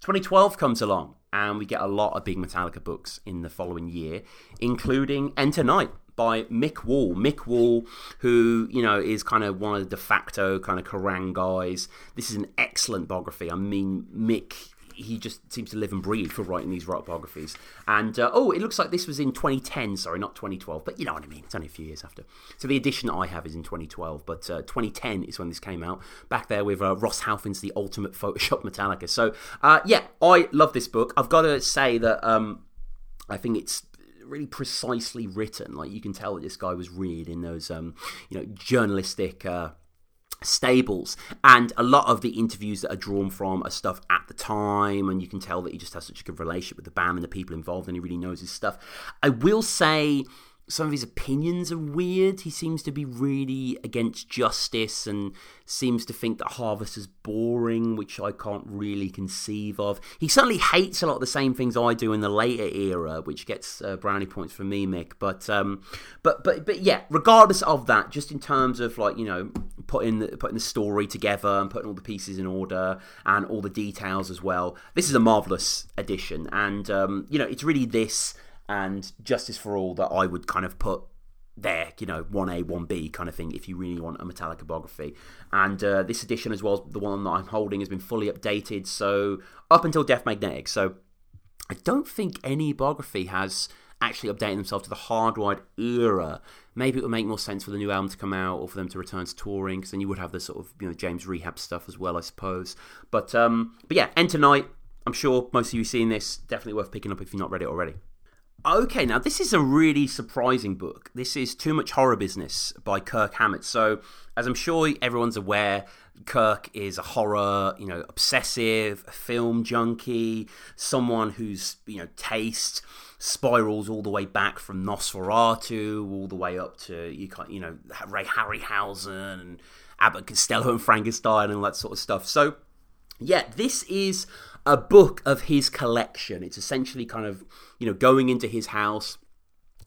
Speaker 1: 2012 comes along, and we get a lot of big Metallica books in the following year, including Enter Night by Mick Wall. Mick Wall, who, you know, is kind of one of the de facto kind of Kerrang guys. This is an excellent biography. I mean, Mick he just seems to live and breathe for writing these rock biographies. And uh, oh, it looks like this was in 2010. Sorry, not 2012, but you know what I mean. It's only a few years after. So the edition I have is in 2012, but uh, 2010 is when this came out. Back there with uh, Ross Halfin's The Ultimate Photoshop Metallica. So uh, yeah, I love this book. I've got to say that um, I think it's really precisely written. Like you can tell that this guy was reading those, um, you know, journalistic uh, stables. And a lot of the interviews that are drawn from are stuff at the time and you can tell that he just has such a good relationship with the band and the people involved and he really knows his stuff. I will say some of his opinions are weird. He seems to be really against justice and seems to think that Harvest is boring, which I can't really conceive of. He certainly hates a lot of the same things I do in the later era, which gets uh, brownie points for me, Mick. But um, but but but yeah, regardless of that, just in terms of like you know putting the, putting the story together and putting all the pieces in order and all the details as well, this is a marvelous edition, and um, you know it's really this and Justice for All that I would kind of put there, you know, 1A, 1B kind of thing if you really want a Metallica biography. And uh, this edition as well, as the one that I'm holding, has been fully updated. So up until Death Magnetic. So I don't think any biography has actually updated themselves to the hardwired era. Maybe it would make more sense for the new album to come out or for them to return to touring, because then you would have the sort of you know James Rehab stuff as well, I suppose. But um, but yeah, Enter Night. I'm sure most of you seen this. Definitely worth picking up if you've not read it already. Okay, now this is a really surprising book. This is Too Much Horror Business by Kirk Hammett. So, as I'm sure everyone's aware, Kirk is a horror, you know, obsessive, film junkie, someone whose, you know, taste spirals all the way back from Nosferatu all the way up to you can, you know Ray Harryhausen and Abbott Costello and Frankenstein and all that sort of stuff. So yeah, this is a book of his collection. It's essentially kind of you know going into his house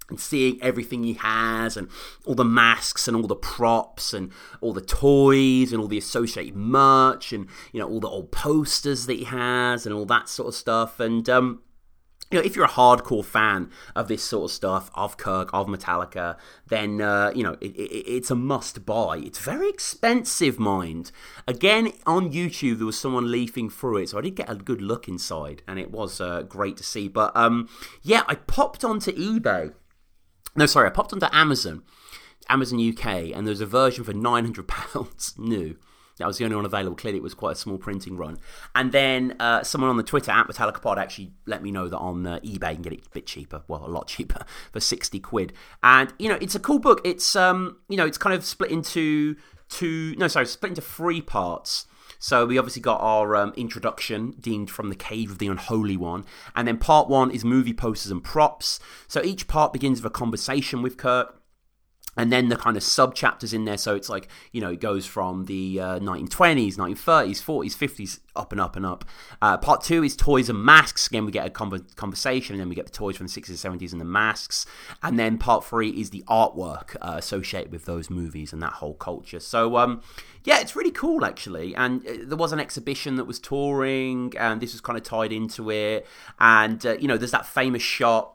Speaker 1: and seeing everything he has and all the masks and all the props and all the toys and all the associated merch and you know all the old posters that he has and all that sort of stuff and um you know, if you're a hardcore fan of this sort of stuff, of Kirk, of Metallica, then uh, you know it, it, it's a must buy. It's very expensive, mind. Again, on YouTube, there was someone leafing through it, so I did get a good look inside, and it was uh, great to see. But um, yeah, I popped onto eBay. No, sorry, I popped onto Amazon, Amazon UK, and there's a version for nine hundred pounds new. That was the only one available. Clearly, it was quite a small printing run. And then uh, someone on the Twitter at Metallica Pod actually let me know that on uh, eBay you can get it a bit cheaper, well, a lot cheaper for sixty quid. And you know, it's a cool book. It's um, you know, it's kind of split into two, no, sorry, split into three parts. So we obviously got our um, introduction, deemed from the Cave of the Unholy One, and then part one is movie posters and props. So each part begins with a conversation with Kirk and then the kind of sub chapters in there so it's like you know it goes from the uh, 1920s 1930s 40s 50s up and up and up. Uh, part two is toys and masks. Again we get a conversation and then we get the toys from the 60s 70s and the masks. And then part three is the artwork uh, associated with those movies and that whole culture. So um, yeah it's really cool actually. And uh, there was an exhibition that was touring and this was kind of tied into it. And uh, you know there's that famous shot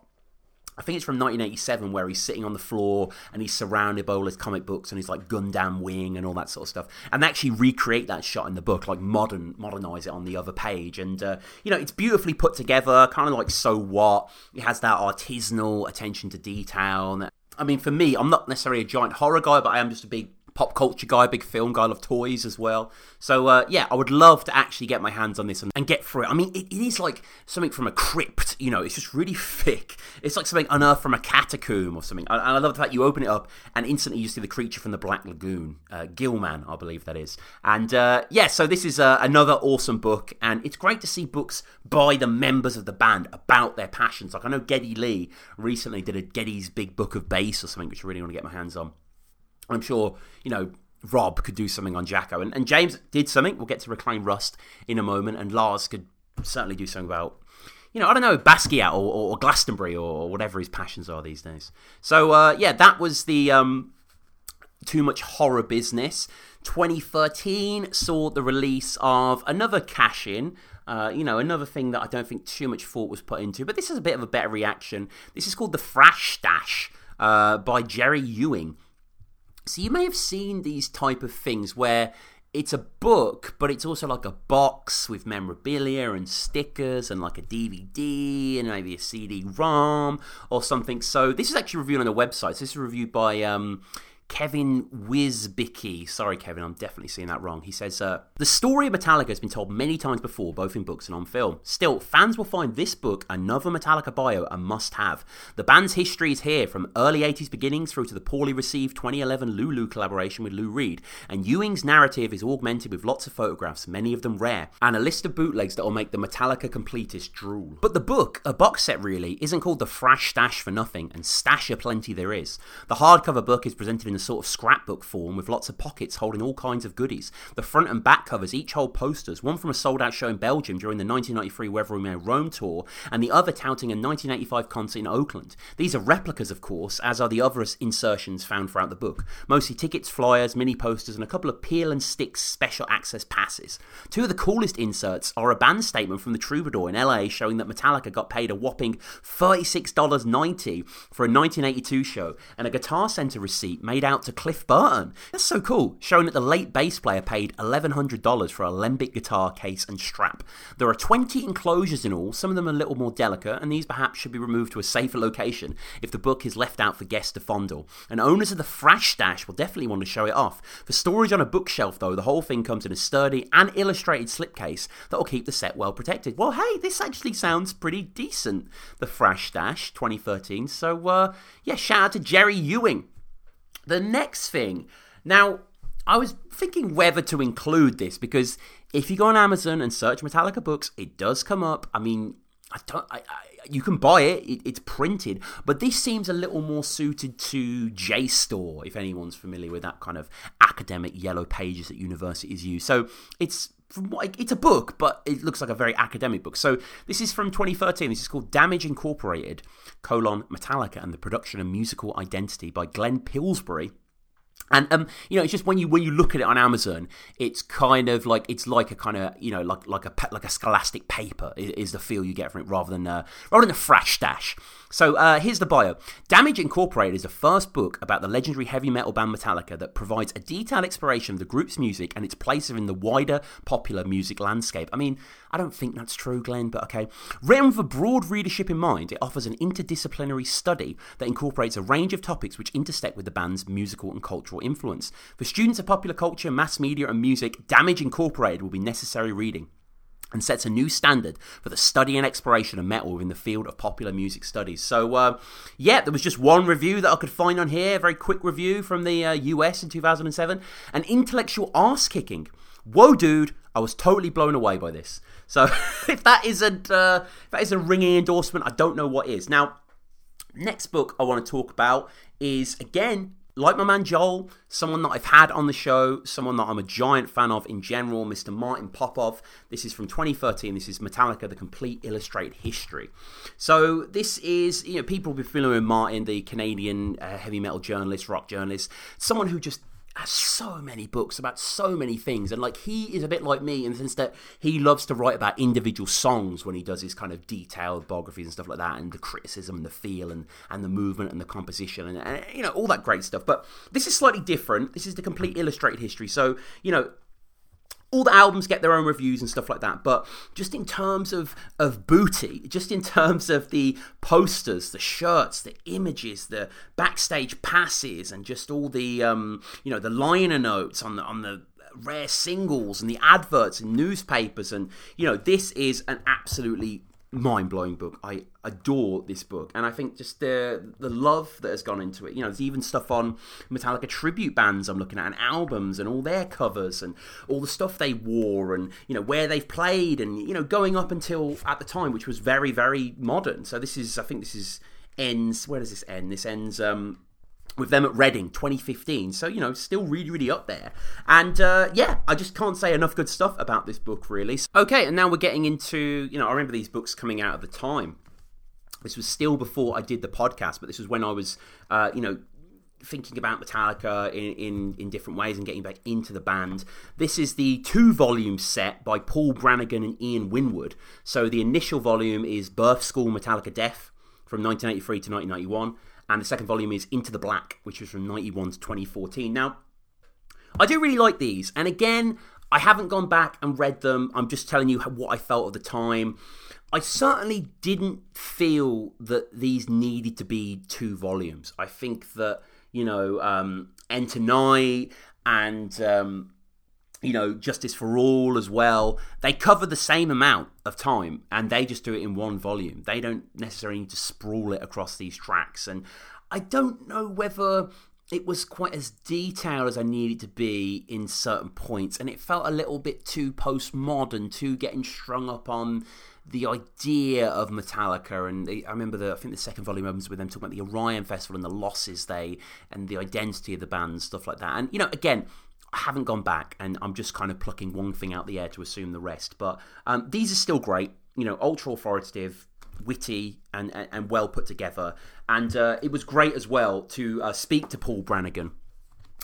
Speaker 1: I think it's from 1987 where he's sitting on the floor and he's surrounded by all his comic books and he's like Gundam Wing and all that sort of stuff. And they actually recreate that shot in the book, like modern, modernize it on the other page. And, uh, you know, it's beautifully put together, kind of like So What. It has that artisanal attention to detail. I mean, for me, I'm not necessarily a giant horror guy, but I am just a big pop culture guy, big film guy, I love toys as well. So uh, yeah, I would love to actually get my hands on this and, and get through it. I mean, it, it is like something from a crypt, you know. It's just really thick. It's like something unearthed from a catacomb or something. And I love the fact you open it up and instantly you see the creature from the Black Lagoon, uh, Gillman, I believe that is. And uh, yeah, so this is uh, another awesome book, and it's great to see books by the members of the band about their passions. Like I know Geddy Lee recently did a Geddy's Big Book of Bass or something, which I really want to get my hands on. I'm sure, you know, Rob could do something on Jaco. And, and James did something. We'll get to Reclaimed Rust in a moment. And Lars could certainly do something about, you know, I don't know, Basquiat or, or, Glastonbury or whatever his passions are these days. So, uh, yeah, that was the um, Too Much Horror Business. 2013 saw the release of another cash in. Uh, you know, another thing that I don't think too much thought was put into, but this is a bit of a better reaction. This is called The Thrash Stash uh, by Jerry Ewing. So you may have seen these type of things where it's a book, but it's also like a box with memorabilia and stickers and like a DVD and maybe a CD-ROM or something. So this is actually reviewed on the website. So this is reviewed by um, Kevin Wizbicki. Sorry, Kevin, I'm definitely seeing that wrong. He says, uh, The story of Metallica has been told many times before, both in books and on film. Still, fans will find this book, another Metallica bio, a must have. The band's history is here, from early 80s beginnings through to the poorly received 2011 Lulu collaboration with Lou Reed. And Ewing's narrative is augmented with lots of photographs, many of them rare, and a list of bootlegs that will make the Metallica completist drool. But the book, a box set really, isn't called the Thrash Stash for nothing, and stash a plenty there is. The hardcover book is presented in a sort of scrapbook form with lots of pockets holding all kinds of goodies. The front and back covers each hold posters, one from a sold out show in Belgium during the 1993 Wherever We May Roam tour, and the other touting a 1985 concert in Oakland. These are replicas, of course, as are the other insertions found throughout the book. Mostly tickets, flyers, mini posters, and a couple of peel and sticks special access passes. Two of the coolest inserts are a band statement from the Troubadour in LA showing that Metallica got paid a whopping $36.90 for a 1982 show, and a Guitar Center receipt made out to Cliff Burton. That's so cool, showing that the late bass player paid $1,100 for a Alembic guitar case and strap. There are 20 enclosures in all, some of them a little more delicate, and these perhaps should be removed to a safer location if the book is left out for guests to fondle. And owners of the Thrash Stash will definitely want to show it off. For storage on a bookshelf, though, the whole thing comes in a sturdy and illustrated slipcase that will keep the set well protected. Well, hey, this actually sounds pretty decent. The Thrash Stash 2013. So, uh, yeah, shout out to Jerry Ewing. The next thing. Now, I was thinking whether to include this because if you go on Amazon and search Metallica books, it does come up. I mean, I don't. I, I, you can buy it, it, it's printed, but this seems a little more suited to JSTOR, if anyone's familiar with that kind of academic yellow pages that universities use. So it's from what it's a book, but it looks like a very academic book. So this is from 2013. This is called Damage Incorporated: colon Metallica and the Production and Musical Identity by Glenn Pillsbury and um, you know, it's just when you when you look at it on Amazon, it's kind of like it's like a kind of you know like like a like a scholastic paper is, is the feel you get from it rather than uh, rather than a Stash. So uh, here's the bio. Damage Incorporated is the first book about the legendary heavy metal band Metallica that provides a detailed exploration of the group's music and its place in the wider popular music landscape. I mean, I don't think that's true, Glenn, but okay. Written with a broad readership in mind, it offers an interdisciplinary study that incorporates a range of topics which intersect with the band's musical and cultural influence. For students of popular culture, mass media, and music, Damage Incorporated will be necessary reading and sets a new standard for the study and exploration of metal within the field of popular music studies. So, uh, yeah, there was just one review that I could find on here, a very quick review from the uh, US in 2007. An intellectual ass kicking. Whoa, dude, I was totally blown away by this. So, if that isn't uh, if that is a ringing endorsement, I don't know what is. Now, next book I want to talk about is again like my man Joel, someone that I've had on the show, someone that I'm a giant fan of in general, Mr. Martin Popoff. This is from 2013. This is Metallica, the complete illustrated history. So this is, you know, people will be familiar with Martin, the Canadian uh, heavy metal journalist, rock journalist, someone who just has so many books about so many things and like he is a bit like me in the sense that he loves to write about individual songs when he does his kind of detailed biographies and stuff like that and the criticism and the feel and, and the movement and the composition and, and you know all that great stuff. But this is slightly different. This is the complete illustrated history. So you know all the albums get their own reviews and stuff like that but just in terms of of booty just in terms of the posters the shirts the images the backstage passes and just all the um, you know the liner notes on the on the rare singles and the adverts and newspapers and you know this is an absolutely mind blowing book. I adore this book, and I think just the the love that has gone into it. You know, there's even stuff on Metallica tribute bands I'm looking at, and albums, and all their covers, and all the stuff they wore, and you know where they've played, and you know going up until at the time, which was very very modern. So this is, I think, this is ends. Where does this end? This ends. Um, with them at Reading 2015. So, you know, still really, really up there. And uh, yeah, I just can't say enough good stuff about this book, really. Okay, and now we're getting into, you know, I remember these books coming out at the time. This was still before I did the podcast, but this was when I was, uh, you know, thinking about Metallica in, in, in different ways and getting back into the band. This is the two volume set by Paul Brannigan and Ian Winwood. So the initial volume is Birth School Metallica Death from 1983 to 1991 and the second volume is Into the Black, which was from 91 to 2014. Now, I do really like these, and again, I haven't gone back and read them. I'm just telling you what I felt at the time. I certainly didn't feel that these needed to be two volumes. I think that, you know, um, Enter Night and um, you know, Justice for All as well. They cover the same amount of time and they just do it in one volume. They don't necessarily need to sprawl it across these tracks. And I don't know whether it was quite as detailed as I needed to be in certain points, and it felt a little bit too postmodern, too getting strung up on the idea of Metallica. And the, I remember the I think the second volume opens with them talking about the Orion Festival and the losses they and the identity of the band, stuff like that. And you know, again. I haven't gone back, and I'm just kind of plucking one thing out the air to assume the rest. But um, these are still great, you know, ultra authoritative, witty and, and, and, well put together. And uh, it was great as well to uh, speak to Paul Brannigan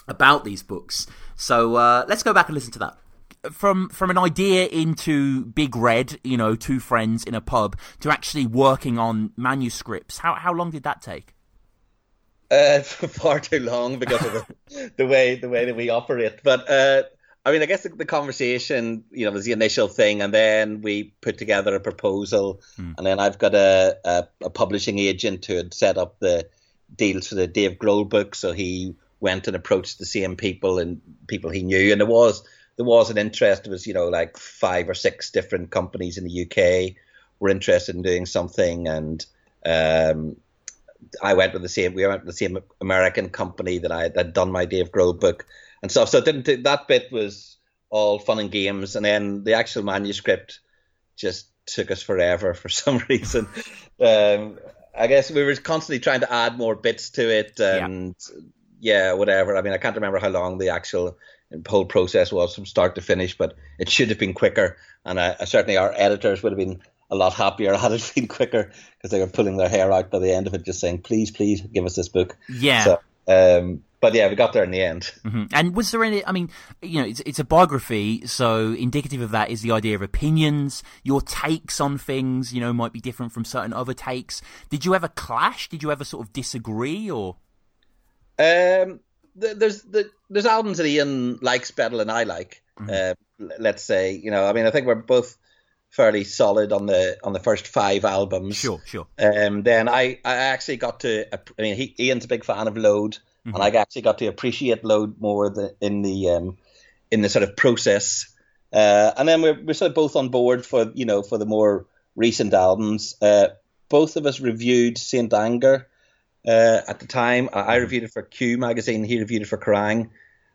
Speaker 1: about these books. So uh, let's go back and listen to that. From from an idea into Big Red, you know, two friends in a pub, to actually working on manuscripts. How how long did that take?
Speaker 3: Uh, far too long because of the, the way the way that we operate. But uh, I mean, I guess the, the, conversation, you know, was the initial thing, and then we put together a proposal, mm. and then I've got a, a, a, publishing agent who had set up the deals for the Dave Grohl book, so he went and approached the same people and people he knew, and there was there was an interest. There was you know like five or six different companies in the UK were interested in doing something, and um, I went with the same. We went with the same American company that I had done my Dave Grohl book and stuff. So it didn't that bit was all fun and games, and then the actual manuscript just took us forever for some reason. um, I guess we were constantly trying to add more bits to it, and yeah. yeah, whatever. I mean, I can't remember how long the actual whole process was from start to finish, but it should have been quicker. And I, I certainly our editors would have been a lot happier had it been quicker because they were pulling their hair out by the end of it, just saying, "Please, please, give us this book."
Speaker 1: Yeah.
Speaker 3: So, um, but yeah, we got there in the end.
Speaker 1: Mm-hmm. And was there any? I mean, you know, it's, it's a biography, so indicative of that is the idea of opinions. Your takes on things, you know, might be different from certain other takes. Did you ever clash? Did you ever sort of disagree, or?
Speaker 3: Um, there's there's albums that Ian likes better than I like. Mm-hmm. Uh, let's say, you know, I mean, I think we're both fairly solid on the on the first five albums.
Speaker 1: Sure, sure.
Speaker 3: Um, then I I actually got to. I mean, he, Ian's a big fan of Load mm-hmm. and I actually got to appreciate Load more the, in the um, in the sort of process. Uh, and then we're, we're sort of both on board for you know for the more recent albums. Uh, both of us reviewed Saint Anger uh, at the time. I, I, mm-hmm. reviewed it for Q magazine. He reviewed it for Kerrang,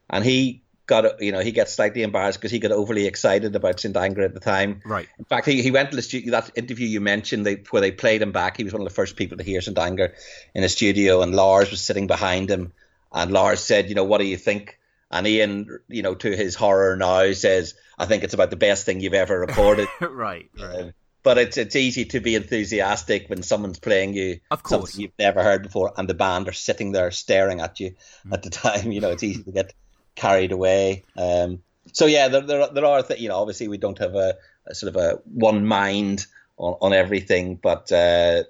Speaker 3: and he got you know he gets slightly embarrassed because he got overly excited about Saint Anger at the time.
Speaker 1: Right.
Speaker 3: In fact, he, he went to the studio. That interview you mentioned, they, where they played him back. He was one of the first people to hear Saint Anger in the studio, and Lars was sitting behind him. And Lars said, you know, what do you think? And Ian, you know, to his horror now says, I think it's about the best thing you've ever recorded.
Speaker 1: right. right. Uh,
Speaker 3: but it's it's easy to be enthusiastic when someone's playing you
Speaker 1: of course.
Speaker 3: something you've never heard before, and the band are sitting there staring at you mm. at the time. You know, it's easy to get carried away. Um, so yeah, there there, there are you know obviously we don't have a, a sort of a one mind on, on everything, but uh,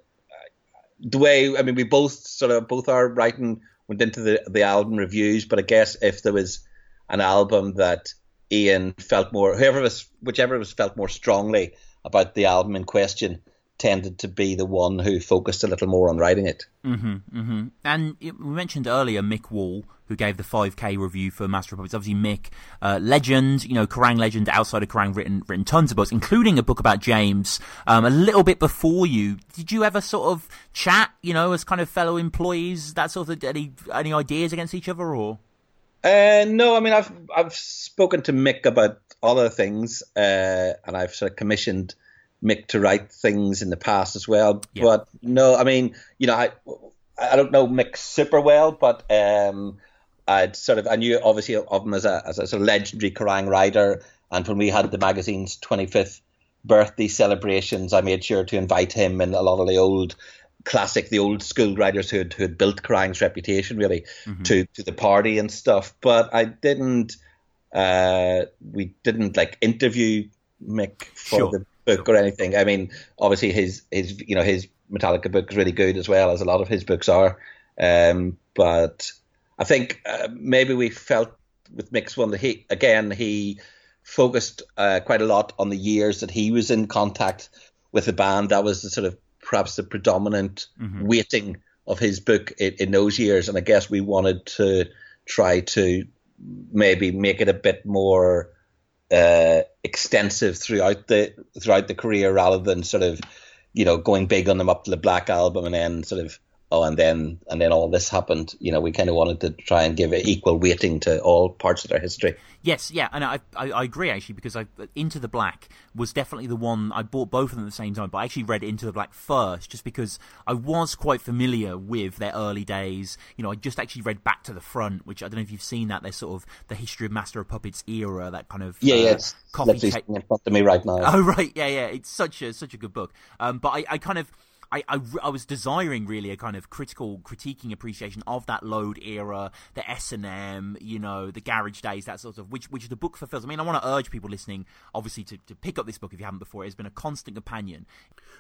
Speaker 3: the way I mean we both sort of both are writing went into the the album reviews, but I guess if there was an album that Ian felt more, whoever was, whichever was felt more strongly about the album in question, tended to be the one who focused a little more on writing it.
Speaker 1: Mm-hmm, mm-hmm. And we mentioned earlier Mick Wall, who gave the 5K review for Master of Puppets. Obviously, Mick, uh, legend, you know, Kerrang legend, outside of Kerrang, written written tons of books, including a book about James. Um, a little bit before you, did you ever sort of chat, you know, as kind of fellow employees, that sort of any any ideas against each other, or?
Speaker 3: Uh, no, I mean, I've I've spoken to Mick about other things, uh, and I've sort of commissioned Mick to write things in the past as well. Yeah. But no, I mean, you know, I I don't know Mick super well, but um, I'd sort of I knew obviously of him as a as a sort of legendary Kerrang writer, and when we had the magazine's 25th birthday celebrations, I made sure to invite him and a lot of the old classic, the old school writers who had, who had built Kerrang's reputation really mm-hmm. to to the party and stuff. But I didn't. Uh, we didn't like interview Mick for sure. the book or anything. I mean, obviously his his you know his Metallica book is really good as well as a lot of his books are. Um, but I think uh, maybe we felt with Mick's one that he again he focused uh, quite a lot on the years that he was in contact with the band. That was the sort of perhaps the predominant mm-hmm. weighting of his book in, in, those years, and I guess we wanted to try to maybe make it a bit more uh, extensive throughout the throughout the career rather than sort of you know going big on them up to the Black Album and then sort of oh, and then and then all this happened. You know, we kind of wanted to try and give equal weighting to all parts of their history.
Speaker 1: Yes, yeah, and I, I, I agree actually because I Into the Black was definitely the one I bought both of them at the same time, but I actually read Into the Black first just because I was quite familiar with their early days. You know, I just actually read Back to the Front, which I don't know if you've seen that. They're sort of the history of Master of Puppets era, that kind of
Speaker 3: yeah, uh, yeah, it's coffee cake. in front of me right now.
Speaker 1: Oh right, yeah, yeah, it's such a such a good book. Um, but I, I kind of I, I, I, was desiring really a kind of critical critiquing appreciation of that load era, the S and M, you know, the garage days, that sort of which which the book fulfills. I mean, I want to urge people listening, obviously, to, to pick up this book if you haven't before. It has been a constant companion,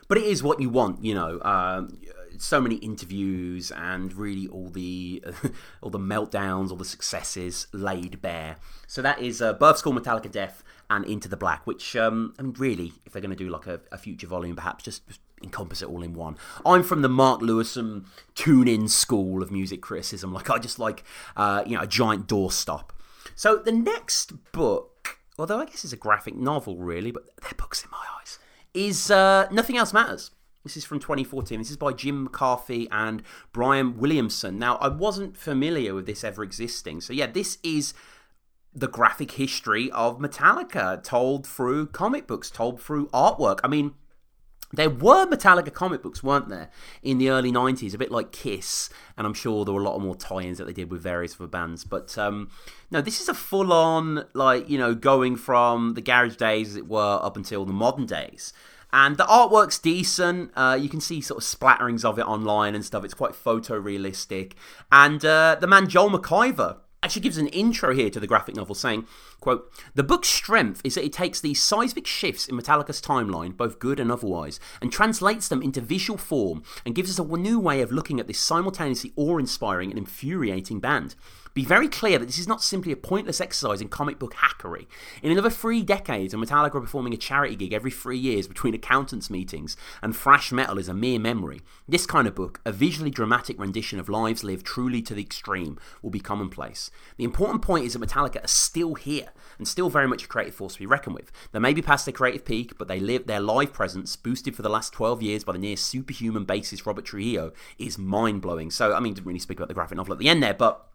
Speaker 1: but it is what you want, you know. Um, so many interviews and really all the all the meltdowns, all the successes laid bare. So that is uh, Birth School, Metallica, Death, and Into the Black. Which um, I mean, really, if they're going to do like a, a future volume, perhaps just, just encompass it all in one. I'm from the Mark Lewisohn tune-in school of music criticism. Like I just like uh, you know a giant doorstop. So the next book, although I guess it's a graphic novel really, but they're books in my eyes, is uh, Nothing Else Matters. This is from 2014. This is by Jim McCarthy and Brian Williamson. Now, I wasn't familiar with this ever existing. So, yeah, this is the graphic history of Metallica told through comic books, told through artwork. I mean, there were Metallica comic books, weren't there, in the early 90s, a bit like Kiss, and I'm sure there were a lot more tie ins that they did with various other bands. But um, no, this is a full on, like, you know, going from the garage days, as it were, up until the modern days. And the artwork's decent. Uh, you can see sort of splatterings of it online and stuff. It's quite photorealistic. And uh, the man Joel McIver actually gives an intro here to the graphic novel saying, quote, The book's strength is that it takes these seismic shifts in Metallica's timeline, both good and otherwise, and translates them into visual form and gives us a new way of looking at this simultaneously awe-inspiring and infuriating band. Be very clear that this is not simply a pointless exercise in comic book hackery. In another three decades, and Metallica are performing a charity gig every three years between accountants' meetings, and thrash metal is a mere memory, this kind of book, a visually dramatic rendition of lives lived truly to the extreme, will be commonplace. The important point is that Metallica are still here and still very much a creative force to be reckoned with. They may be past their creative peak, but they live their live presence, boosted for the last 12 years by the near superhuman bassist Robert Trujillo, is mind blowing. So, I mean, didn't really speak about the graphic novel at the end there, but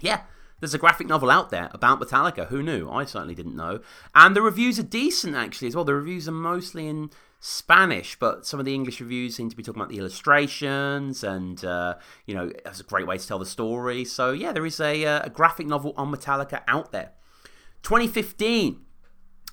Speaker 1: yeah, there's a graphic novel out there about Metallica. Who knew? I certainly didn't know. And the reviews are decent, actually, as well. The reviews are mostly in Spanish, but some of the English reviews seem to be talking about the illustrations, and uh, you know, that's a great way to tell the story. So yeah, there is a, uh, a graphic novel on Metallica out there. 2015.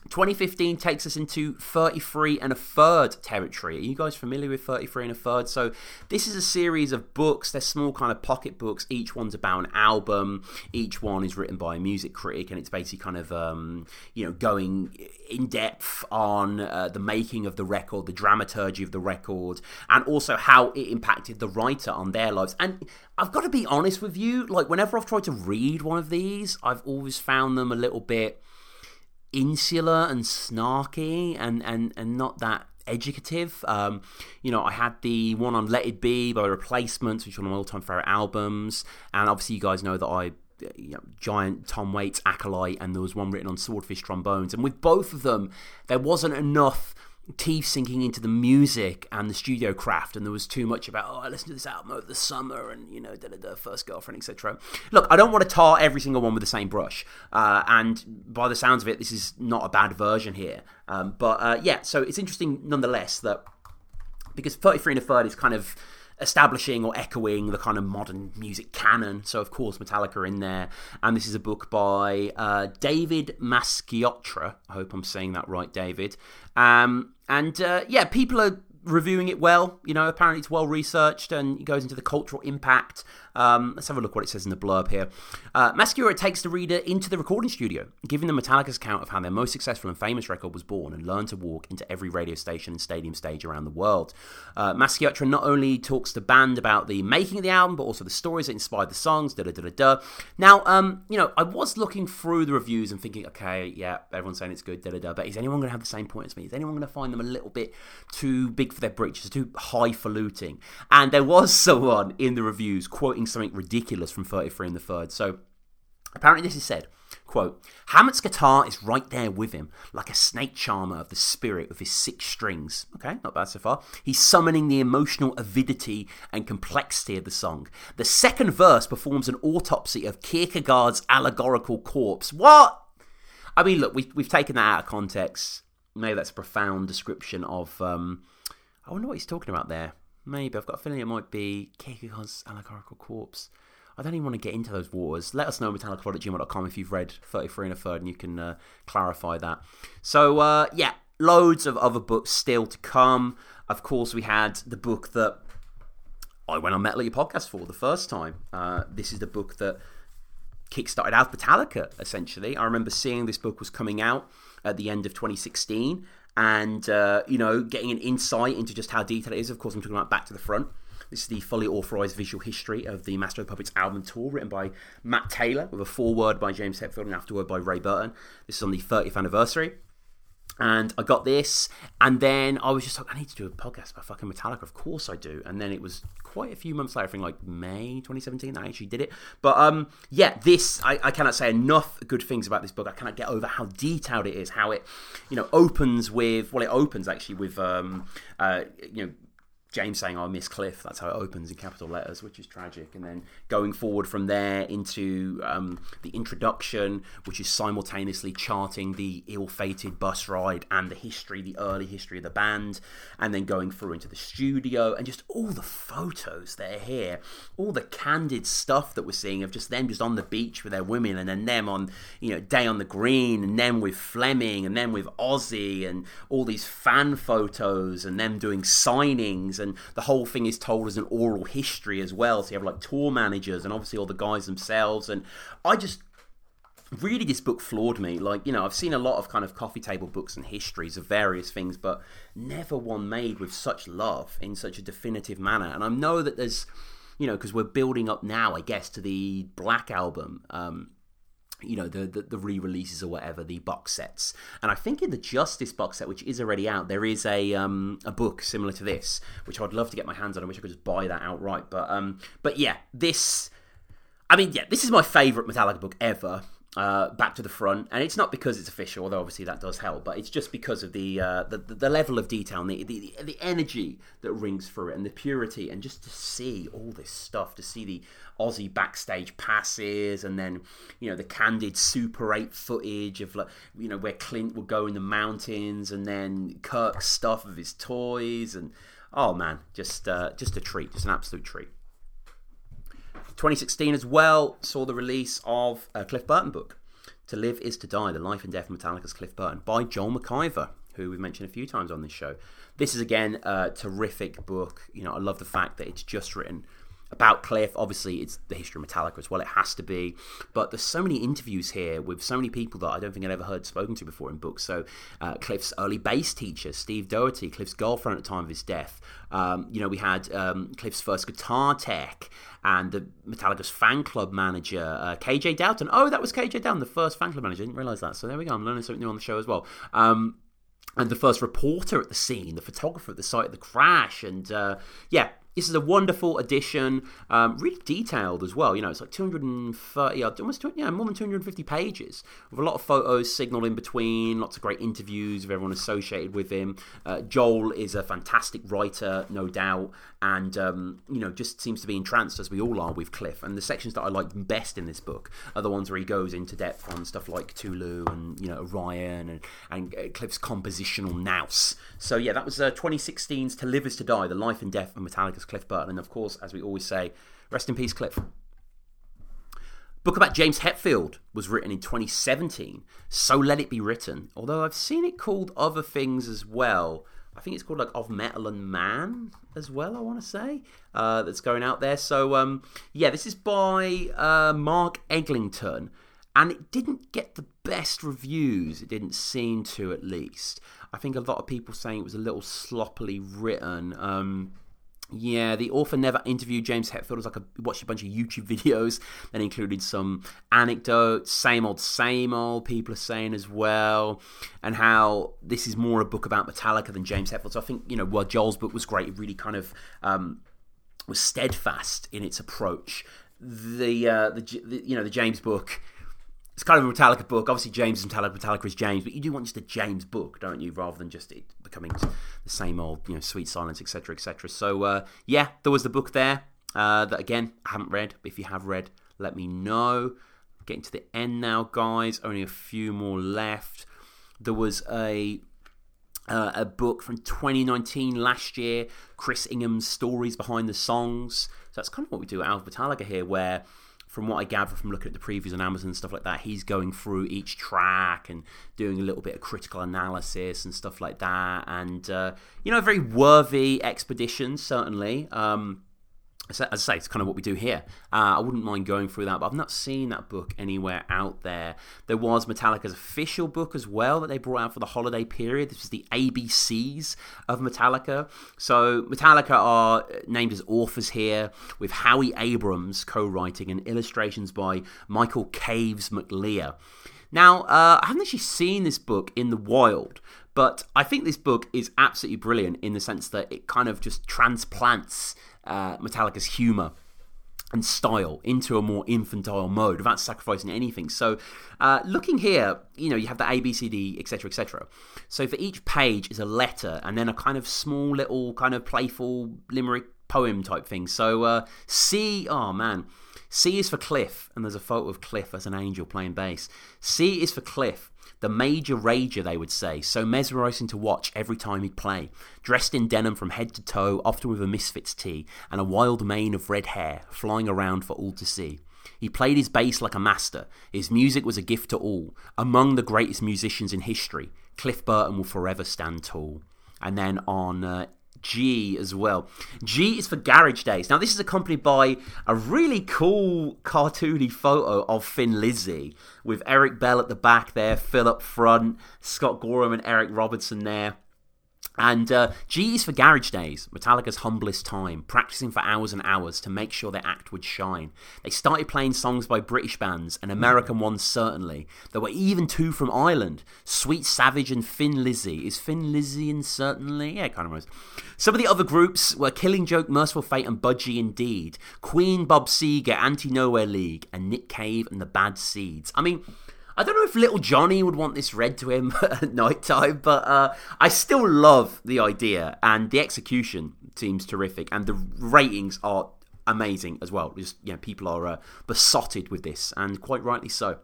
Speaker 1: 2015 takes us into 33 and a third territory. Are you guys familiar with 33 and a third? So, this is a series of books. They're small, kind of pocket books. Each one's about an album. Each one is written by a music critic, and it's basically kind of, um, you know, going in depth on uh, the making of the record, the dramaturgy of the record, and also how it impacted the writer on their lives. And I've got to be honest with you, like, whenever I've tried to read one of these, I've always found them a little bit insular and snarky and, and, and not that educative. Um, you know, I had the one on Let It Be by Replacements, which is one of my all time favourite albums. And obviously, you guys know that I. You know, giant Tom Waits acolyte, and there was one written on Swordfishtrombones. And with both of them, there wasn't enough teeth sinking into the music and the studio craft, and there was too much about oh, I listened to this album over the summer, and you know, da da da, first girlfriend, etc. Look, I don't want to tar every single one with the same brush, uh, and by the sounds of it, this is not a bad version here. Um, but uh, yeah, so it's interesting nonetheless that because 33 and a third is kind of establishing or echoing the kind of modern music canon. So, of course, Metallica are in there. And this is a book by uh, David Masciotra. I hope I'm saying that right, David. Um, and uh, yeah, people are reviewing it well. You know, apparently it's well researched and it goes into the cultural impact um, let's have a look what it says in the blurb here. Uh, Masciotra takes the reader into the recording studio, giving them Metallica's account of how their most successful and famous record was born and learned to walk into every radio station and stadium stage around the world. Uh, not only talks to band about the making of the album, but also the stories that inspired the songs, da da da da da. Now, um, you know, I was looking through the reviews and thinking, okay, yeah, everyone's saying it's good, da da da, but is anyone going to have the same point as me? Is anyone going to find them a little bit too big for their britches, too highfalutin? And there was someone in the reviews quoting something ridiculous from 33 and the third. So apparently, this is said Quote, Hammett's guitar is right there with him, like a snake charmer of the spirit with his six strings. Okay, not bad so far. He's summoning the emotional avidity and complexity of the song. The second verse performs an autopsy of Kierkegaard's allegorical corpse. What? I mean, look, we've, we've taken that out of context. Maybe that's a profound description of. Um, I wonder what he's talking about there. Maybe. I've got a feeling it might be Kierkegaard's allegorical corpse. I don't even want to get into those waters. Let us know at metallicapod if you've read 33 and a third and you can uh, clarify that. So, uh, yeah, loads of other books still to come. Of course, we had the book that I went on Metal Your Podcast for the first time. Uh, this is the book that kickstarted Alpha Metallica, essentially. I remember seeing this book was coming out at the end of 2016 and, uh, you know, getting an insight into just how detailed it is. Of course, I'm talking about Back to the Front. This is the fully authorized visual history of the Master of Puppets album tour, written by Matt Taylor, with a foreword by James Hetfield and afterword by Ray Burton. This is on the 30th anniversary. And I got this, and then I was just like, I need to do a podcast about fucking Metallica. Of course I do. And then it was quite a few months later, I think like May 2017, I actually did it. But um, yeah, this I, I cannot say enough good things about this book. I cannot get over how detailed it is, how it, you know, opens with well, it opens actually with um, uh, you know, James saying, I miss Cliff. That's how it opens in capital letters, which is tragic. And then going forward from there into um, the introduction, which is simultaneously charting the ill fated bus ride and the history, the early history of the band. And then going through into the studio and just all the photos that are here, all the candid stuff that we're seeing of just them just on the beach with their women and then them on, you know, Day on the Green and them with Fleming and them with Ozzy and all these fan photos and them doing signings and the whole thing is told as an oral history as well. So you have like tour managers and obviously all the guys themselves. And I just really this book floored me like you know i've seen a lot of kind of coffee table books and histories of various things but never one made with such love in such a definitive manner and i know that there's you know because we're building up now i guess to the black album um, you know the, the, the re-releases or whatever the box sets. And i think in the justice box set which is already out there is a um a book similar to this which i'd love to get my hands on. I wish i could just buy that outright. But um but yeah this i mean yeah this is my favorite metallica book ever uh, back to the front, and it's not because it's official, although obviously that does help, but it's just because of the uh, the, the level of detail and the, the the energy that rings through it, and the purity, and just to see all this stuff, to see the Ozzy backstage passes, and then you know the candid Super Eight footage of like you know where Clint would go in the mountains, and then Kirk's stuff of his toys, and oh man, just uh, just a treat, just an absolute treat. 2016 as well saw the release of a Cliff Burton book, To Live Is to Die: The Life and Death of Metallica's Cliff Burton by Joel McIver, who we've mentioned a few times on this show. This is again a terrific book. You know, I love the fact that it's just written about Cliff. Obviously, it's the history of Metallica as well. It has to be. But there's so many interviews here with so many people that I don't think I'd ever heard spoken to before in books. So, uh, Cliff's early bass teacher, Steve Doherty, Cliff's girlfriend at the time of his death. Um, you know, we had um, Cliff's first guitar tech and the Metallica's fan club manager, uh, KJ Doughton. Oh, that was KJ Doughton, the first fan club manager. I didn't realize that. So there we go. I'm learning something new on the show as well. Um, and the first reporter at the scene, the photographer at the site of the crash, and uh, yeah, this is a wonderful edition, um, really detailed as well. You know, it's like 230, almost 200, yeah, more than 250 pages with a lot of photos signaled in between, lots of great interviews of everyone associated with him. Uh, Joel is a fantastic writer, no doubt, and um, you know, just seems to be entranced as we all are with Cliff. And the sections that I like best in this book are the ones where he goes into depth on stuff like Ktulu and you know Orion and and uh, Cliff's compositional nous. So yeah, that was uh, 2016's To Live Is to Die: The Life and Death of Metallica's Cliff Burton. And of course, as we always say, rest in peace, Cliff. Book about James Hetfield was written in 2017, so let it be written. Although I've seen it called other things as well. I think it's called like Of Metal and Man as well, I want to say, uh, that's going out there. So, um, yeah, this is by uh, Mark Eglinton, and it didn't get the best reviews. It didn't seem to, at least. I think a lot of people saying it was a little sloppily written. Um, yeah, the author never interviewed James Hetfield. It was like a watched a bunch of YouTube videos that included some anecdotes, same old, same old. People are saying as well, and how this is more a book about Metallica than James Hetfield. So I think you know, while Joel's book was great, it really kind of um, was steadfast in its approach. The, uh, the, the you know the James book it's kind of a Metallica book. Obviously, James is Metallica, Metallica is James, but you do want just a James book, don't you? Rather than just it becoming the same old, you know, Sweet Silence, etc., etc. So, uh, yeah, there was the book there uh, that again I haven't read. If you have read, let me know. Getting to the end now, guys. Only a few more left. There was a uh, a book from 2019 last year, Chris Ingham's Stories Behind the Songs. So that's kind of what we do at Alpha Metallica here, where from what I gather from looking at the previews on Amazon and stuff like that, he's going through each track and doing a little bit of critical analysis and stuff like that. And, uh, you know, a very worthy expedition, certainly. Um, as I say, it's kind of what we do here. Uh, I wouldn't mind going through that, but I've not seen that book anywhere out there. There was Metallica's official book as well that they brought out for the holiday period. This was the ABCs of Metallica. So Metallica are named as authors here, with Howie Abrams co-writing and illustrations by Michael Caves McLear. Now, uh, I haven't actually seen this book in the wild, but I think this book is absolutely brilliant in the sense that it kind of just transplants uh, Metallica's humour and style into a more infantile mode without sacrificing anything. So, uh, looking here, you know, you have the A, B, C, D, etc., etc. So, for each page is a letter and then a kind of small little kind of playful limerick poem type thing. So, uh, C, oh man, C is for Cliff, and there's a photo of Cliff as an angel playing bass. C is for Cliff the major rager, they would say, so mesmerising to watch every time he'd play. Dressed in denim from head to toe, often with a Misfits tee, and a wild mane of red hair, flying around for all to see. He played his bass like a master. His music was a gift to all. Among the greatest musicians in history, Cliff Burton will forever stand tall. And then on uh, G as well. G is for Garage Days. Now, this is accompanied by a really cool cartoony photo of Thin Lizzy with Eric Bell at the back there, Phil up front, Scott Gorham and Eric Robertson there. And uh, G is for Garage Days, Metallica's humblest time, practicing for hours and hours to make sure their act would shine. They started playing songs by British bands, and American ones certainly. There were even two from Ireland Sweet Savage and Thin Lizzy. Is Thin Lizzy and certainly? Yeah, kind of was. Some of the other groups were Killing Joke, Mercyful Fate, and Budgie Indeed, Queen, Bob Seger, Anti Nowhere League, and Nick Cave and the Bad Seeds. I mean, I don't know if little Johnny would want this read to him at night time, but uh, I still love the idea, and the execution seems terrific, and the ratings are amazing as well. Just yeah, people are uh, besotted with this, and quite rightly so.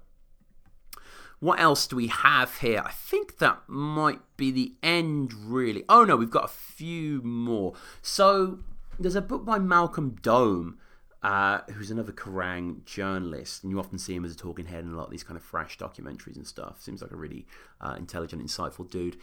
Speaker 1: What else do we have here? I think that might be the end, really. Oh no, we've got a few more. So there's a book by Malcolm Dome uh, who's another Kerrang journalist, and you often see him as a talking head in a lot of these kind of fresh documentaries and stuff. Seems like a really uh, intelligent, insightful dude.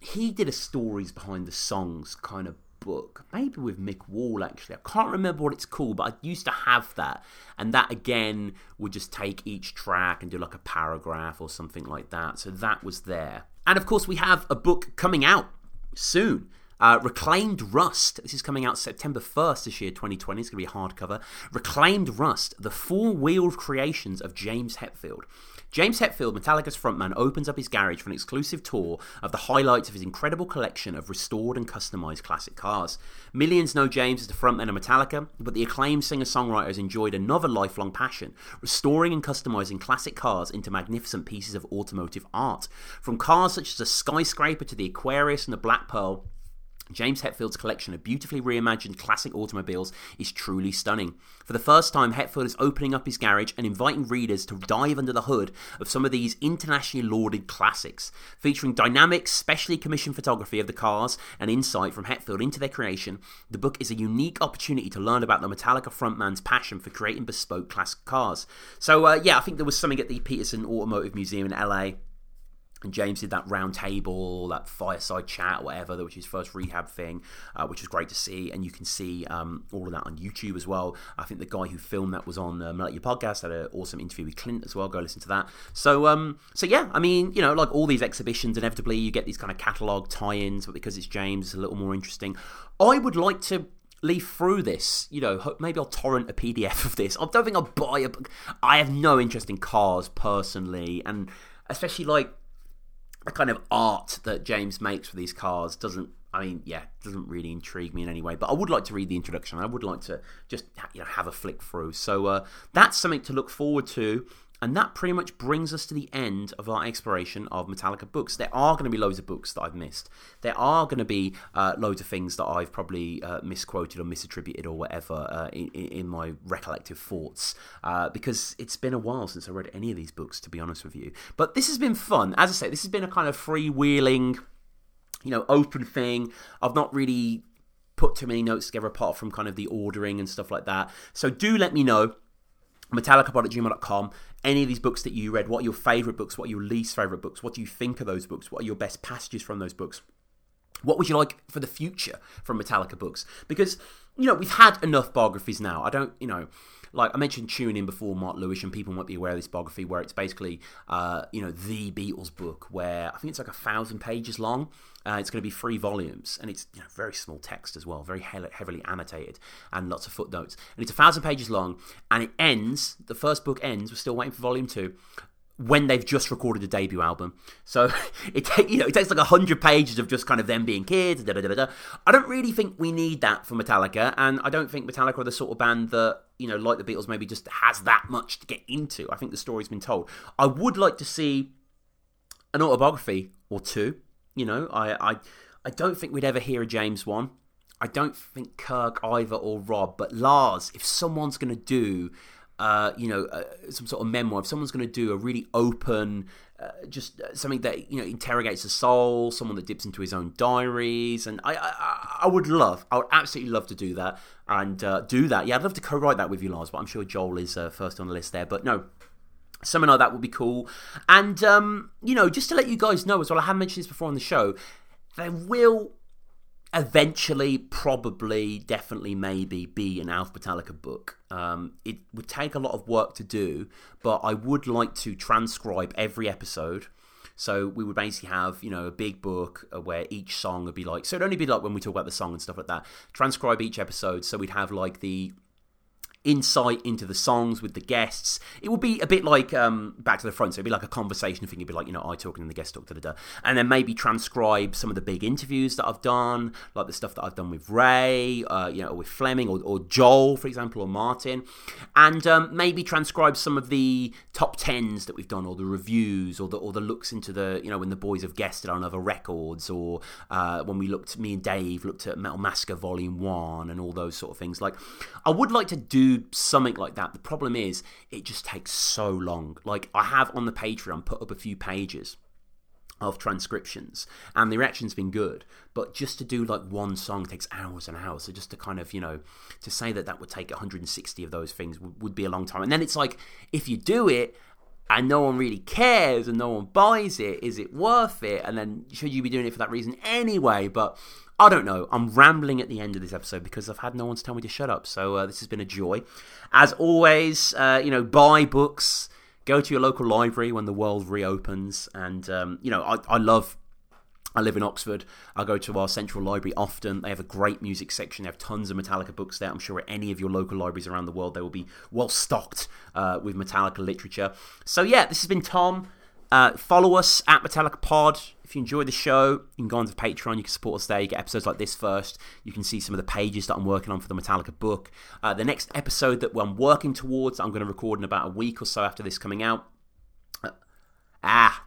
Speaker 1: He did a stories behind the songs kind of book, maybe with Mick Wall actually. I can't remember what it's called, but I used to have that, and that again would just take each track and do like a paragraph or something like that. So that was there, and of course we have a book coming out soon. Uh, Reclaimed Rust. This is coming out September 1st this year, 2020. It's going to be hardcover. Reclaimed Rust, the four wheeled creations of James Hetfield. James Hetfield, Metallica's frontman, opens up his garage for an exclusive tour of the highlights of his incredible collection of restored and customized classic cars. Millions know James as the frontman of Metallica, but the acclaimed singer songwriter has enjoyed another lifelong passion restoring and customizing classic cars into magnificent pieces of automotive art. From cars such as the skyscraper to the Aquarius and the Black Pearl, James Hetfield's collection of beautifully reimagined classic automobiles is truly stunning. For the first time, Hetfield is opening up his garage and inviting readers to dive under the hood of some of these internationally lauded classics. Featuring dynamic, specially commissioned photography of the cars and insight from Hetfield into their creation, the book is a unique opportunity to learn about the Metallica frontman's passion for creating bespoke classic cars. So, uh, yeah, I think there was something at the Petersen Automotive Museum in LA and James did that round table, that fireside chat, whatever, which is his first rehab thing, uh, which was great to see. And you can see um, all of that on YouTube as well. I think the guy who filmed that was on um, Your Podcast, had an awesome interview with Clint as well. Go listen to that. So, um, so yeah, I mean, you know, like all these exhibitions, inevitably you get these kind of catalogue tie-ins, but because it's James, it's a little more interesting. I would like to leaf through this. You know, maybe I'll torrent a PDF of this. I don't think I'll buy a. I have no interest in cars personally, and especially like the kind of art that James makes for these cars doesn't I mean, yeah, doesn't really intrigue me in any way. But I would like to read the introduction. I would like to just you know have a flick through. So uh, that's something to look forward to And that pretty much brings us to the end of our exploration of Metallica books. There are going to be loads of books that I've missed. There are going to be uh, loads of things that I've probably uh, misquoted or misattributed or whatever uh, in, in, my recollective thoughts uh, because it's been a while since I read any of these books, to be honest with you. But this has been fun. As I say, this has been a kind of freewheeling, you know, open thing. I've not really put too many notes together apart from kind of the ordering and stuff like that. So do let me know metallicapod any of these books that you read what are your favorite books? What are your least favorite books? What do you think of those books? What are your best passages from those books? What would you like for the future from metallica books? Because you know we've had enough biographies now. I don't you know like I mentioned Tune In before Mark Lewisohn people might be aware of this biography where it's basically, uh, you know, the Beatles book where I think it's like a thousand pages long. Uh, it's going to be three volumes, and it's you know, very small text as well, very he- heavily annotated, and lots of footnotes. And it's a thousand pages long, and it ends. The first book ends. We're still waiting for volume two when they've just recorded a debut album. So it you know it takes like hundred pages of just kind of them being kids. Da, da, da, I don't really think we need that for Metallica, and I don't think Metallica are the sort of band that you know, like the Beatles, maybe just has that much to get into. I think the story's been told. I would like to see an autobiography or two. You know, I I, I don't think we'd ever hear a James one. I don't think Kirk either or Rob, but Lars. If someone's going to do uh, you know, uh, some sort of memoir, if someone's going to do a really open, uh, just uh, something that you know interrogates the soul, someone that dips into his own diaries, and I, I, I would love, I would absolutely love to do that and uh, do that. Yeah, I'd love to co-write that with you, Lars, but I'm sure Joel is uh, first on the list there. But no, something like that would be cool. And um, you know, just to let you guys know as well, I have mentioned this before on the show. There will eventually, probably, definitely, maybe be an Alpha Metallica book. Um, it would take a lot of work to do, but I would like to transcribe every episode. So we would basically have, you know, a big book where each song would be like, so it'd only be like when we talk about the song and stuff like that. Transcribe each episode, so we'd have like the insight into the songs with the guests. It would be a bit like um, Back to the Front, so it'd be like a conversation thing. It'd be like, you know, I talking and the guest talk, da da da. And then maybe transcribe some of the big interviews that I've done, like the stuff that I've done with Ray, uh, you know, with Flemming or, or, Joel, for example, or Martin. And um, maybe transcribe some of the top tens that we've done, or the reviews, or the, or the looks into the, you know, when the boys have guested on other records, or uh, when we looked, me and Dave looked at Metal Massacre Volume 1 and all those sort of things. Like, I would like to do something like that. The problem is, it just takes so long. Like, I have on the Patreon put up a few pages of transcriptions and the reaction's been good but just to do like one song takes hours and hours so just to kind of you know to say that that would take 160 of those things would, would be a long time and then it's like if you do it and no one really cares and no one buys it is it worth it and then should you be doing it for that reason anyway but I don't know. I'm rambling at the end of this episode because I've had no one to tell me to shut up. So uh, this has been a joy. As always, uh, you know, buy books, go to your local library when the world reopens. And, um, you know, I, I love I live in Oxford. I go to our central library often. They have a great music section. They have tons of Metallica books there. I'm sure at any of your local libraries around the world, they will be well stocked uh, with Metallica literature. So, yeah, this has been Tom. Uh, follow us at Metallica Pod. If you enjoy the show, you can go onto Patreon. You can support us there. You get episodes like this first. You can see some of the pages that I'm working on for the Metallica book. Uh, the next episode that I'm working towards, I'm going to record in about a week or so after this coming out. Uh, ah,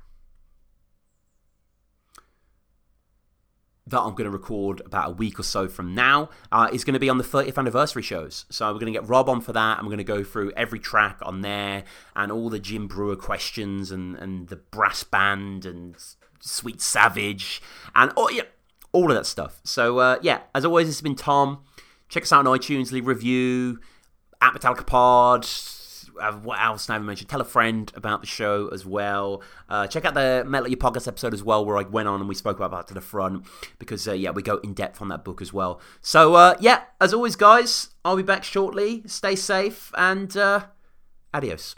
Speaker 1: that I'm going to record about a week or so from now uh, is going to be on the 30th anniversary shows. So we're going to get Rob on for that. I'm going to go through every track on there and all the Jim Breuer questions and, and the brass band and Sweet Savage and oh yeah, all of that stuff. So uh, yeah, as always, this has been Tom. Check us out on iTunes, leave a review at Metallica Pod what else haven't mentioned? Tell a friend about the show as well. Uh, check out the Metal Your Podcast episode as well, where I went on and we spoke about that to the front because uh, yeah, we go in depth on that book as well. So uh, yeah, as always, guys, I'll be back shortly. Stay safe and uh, adios.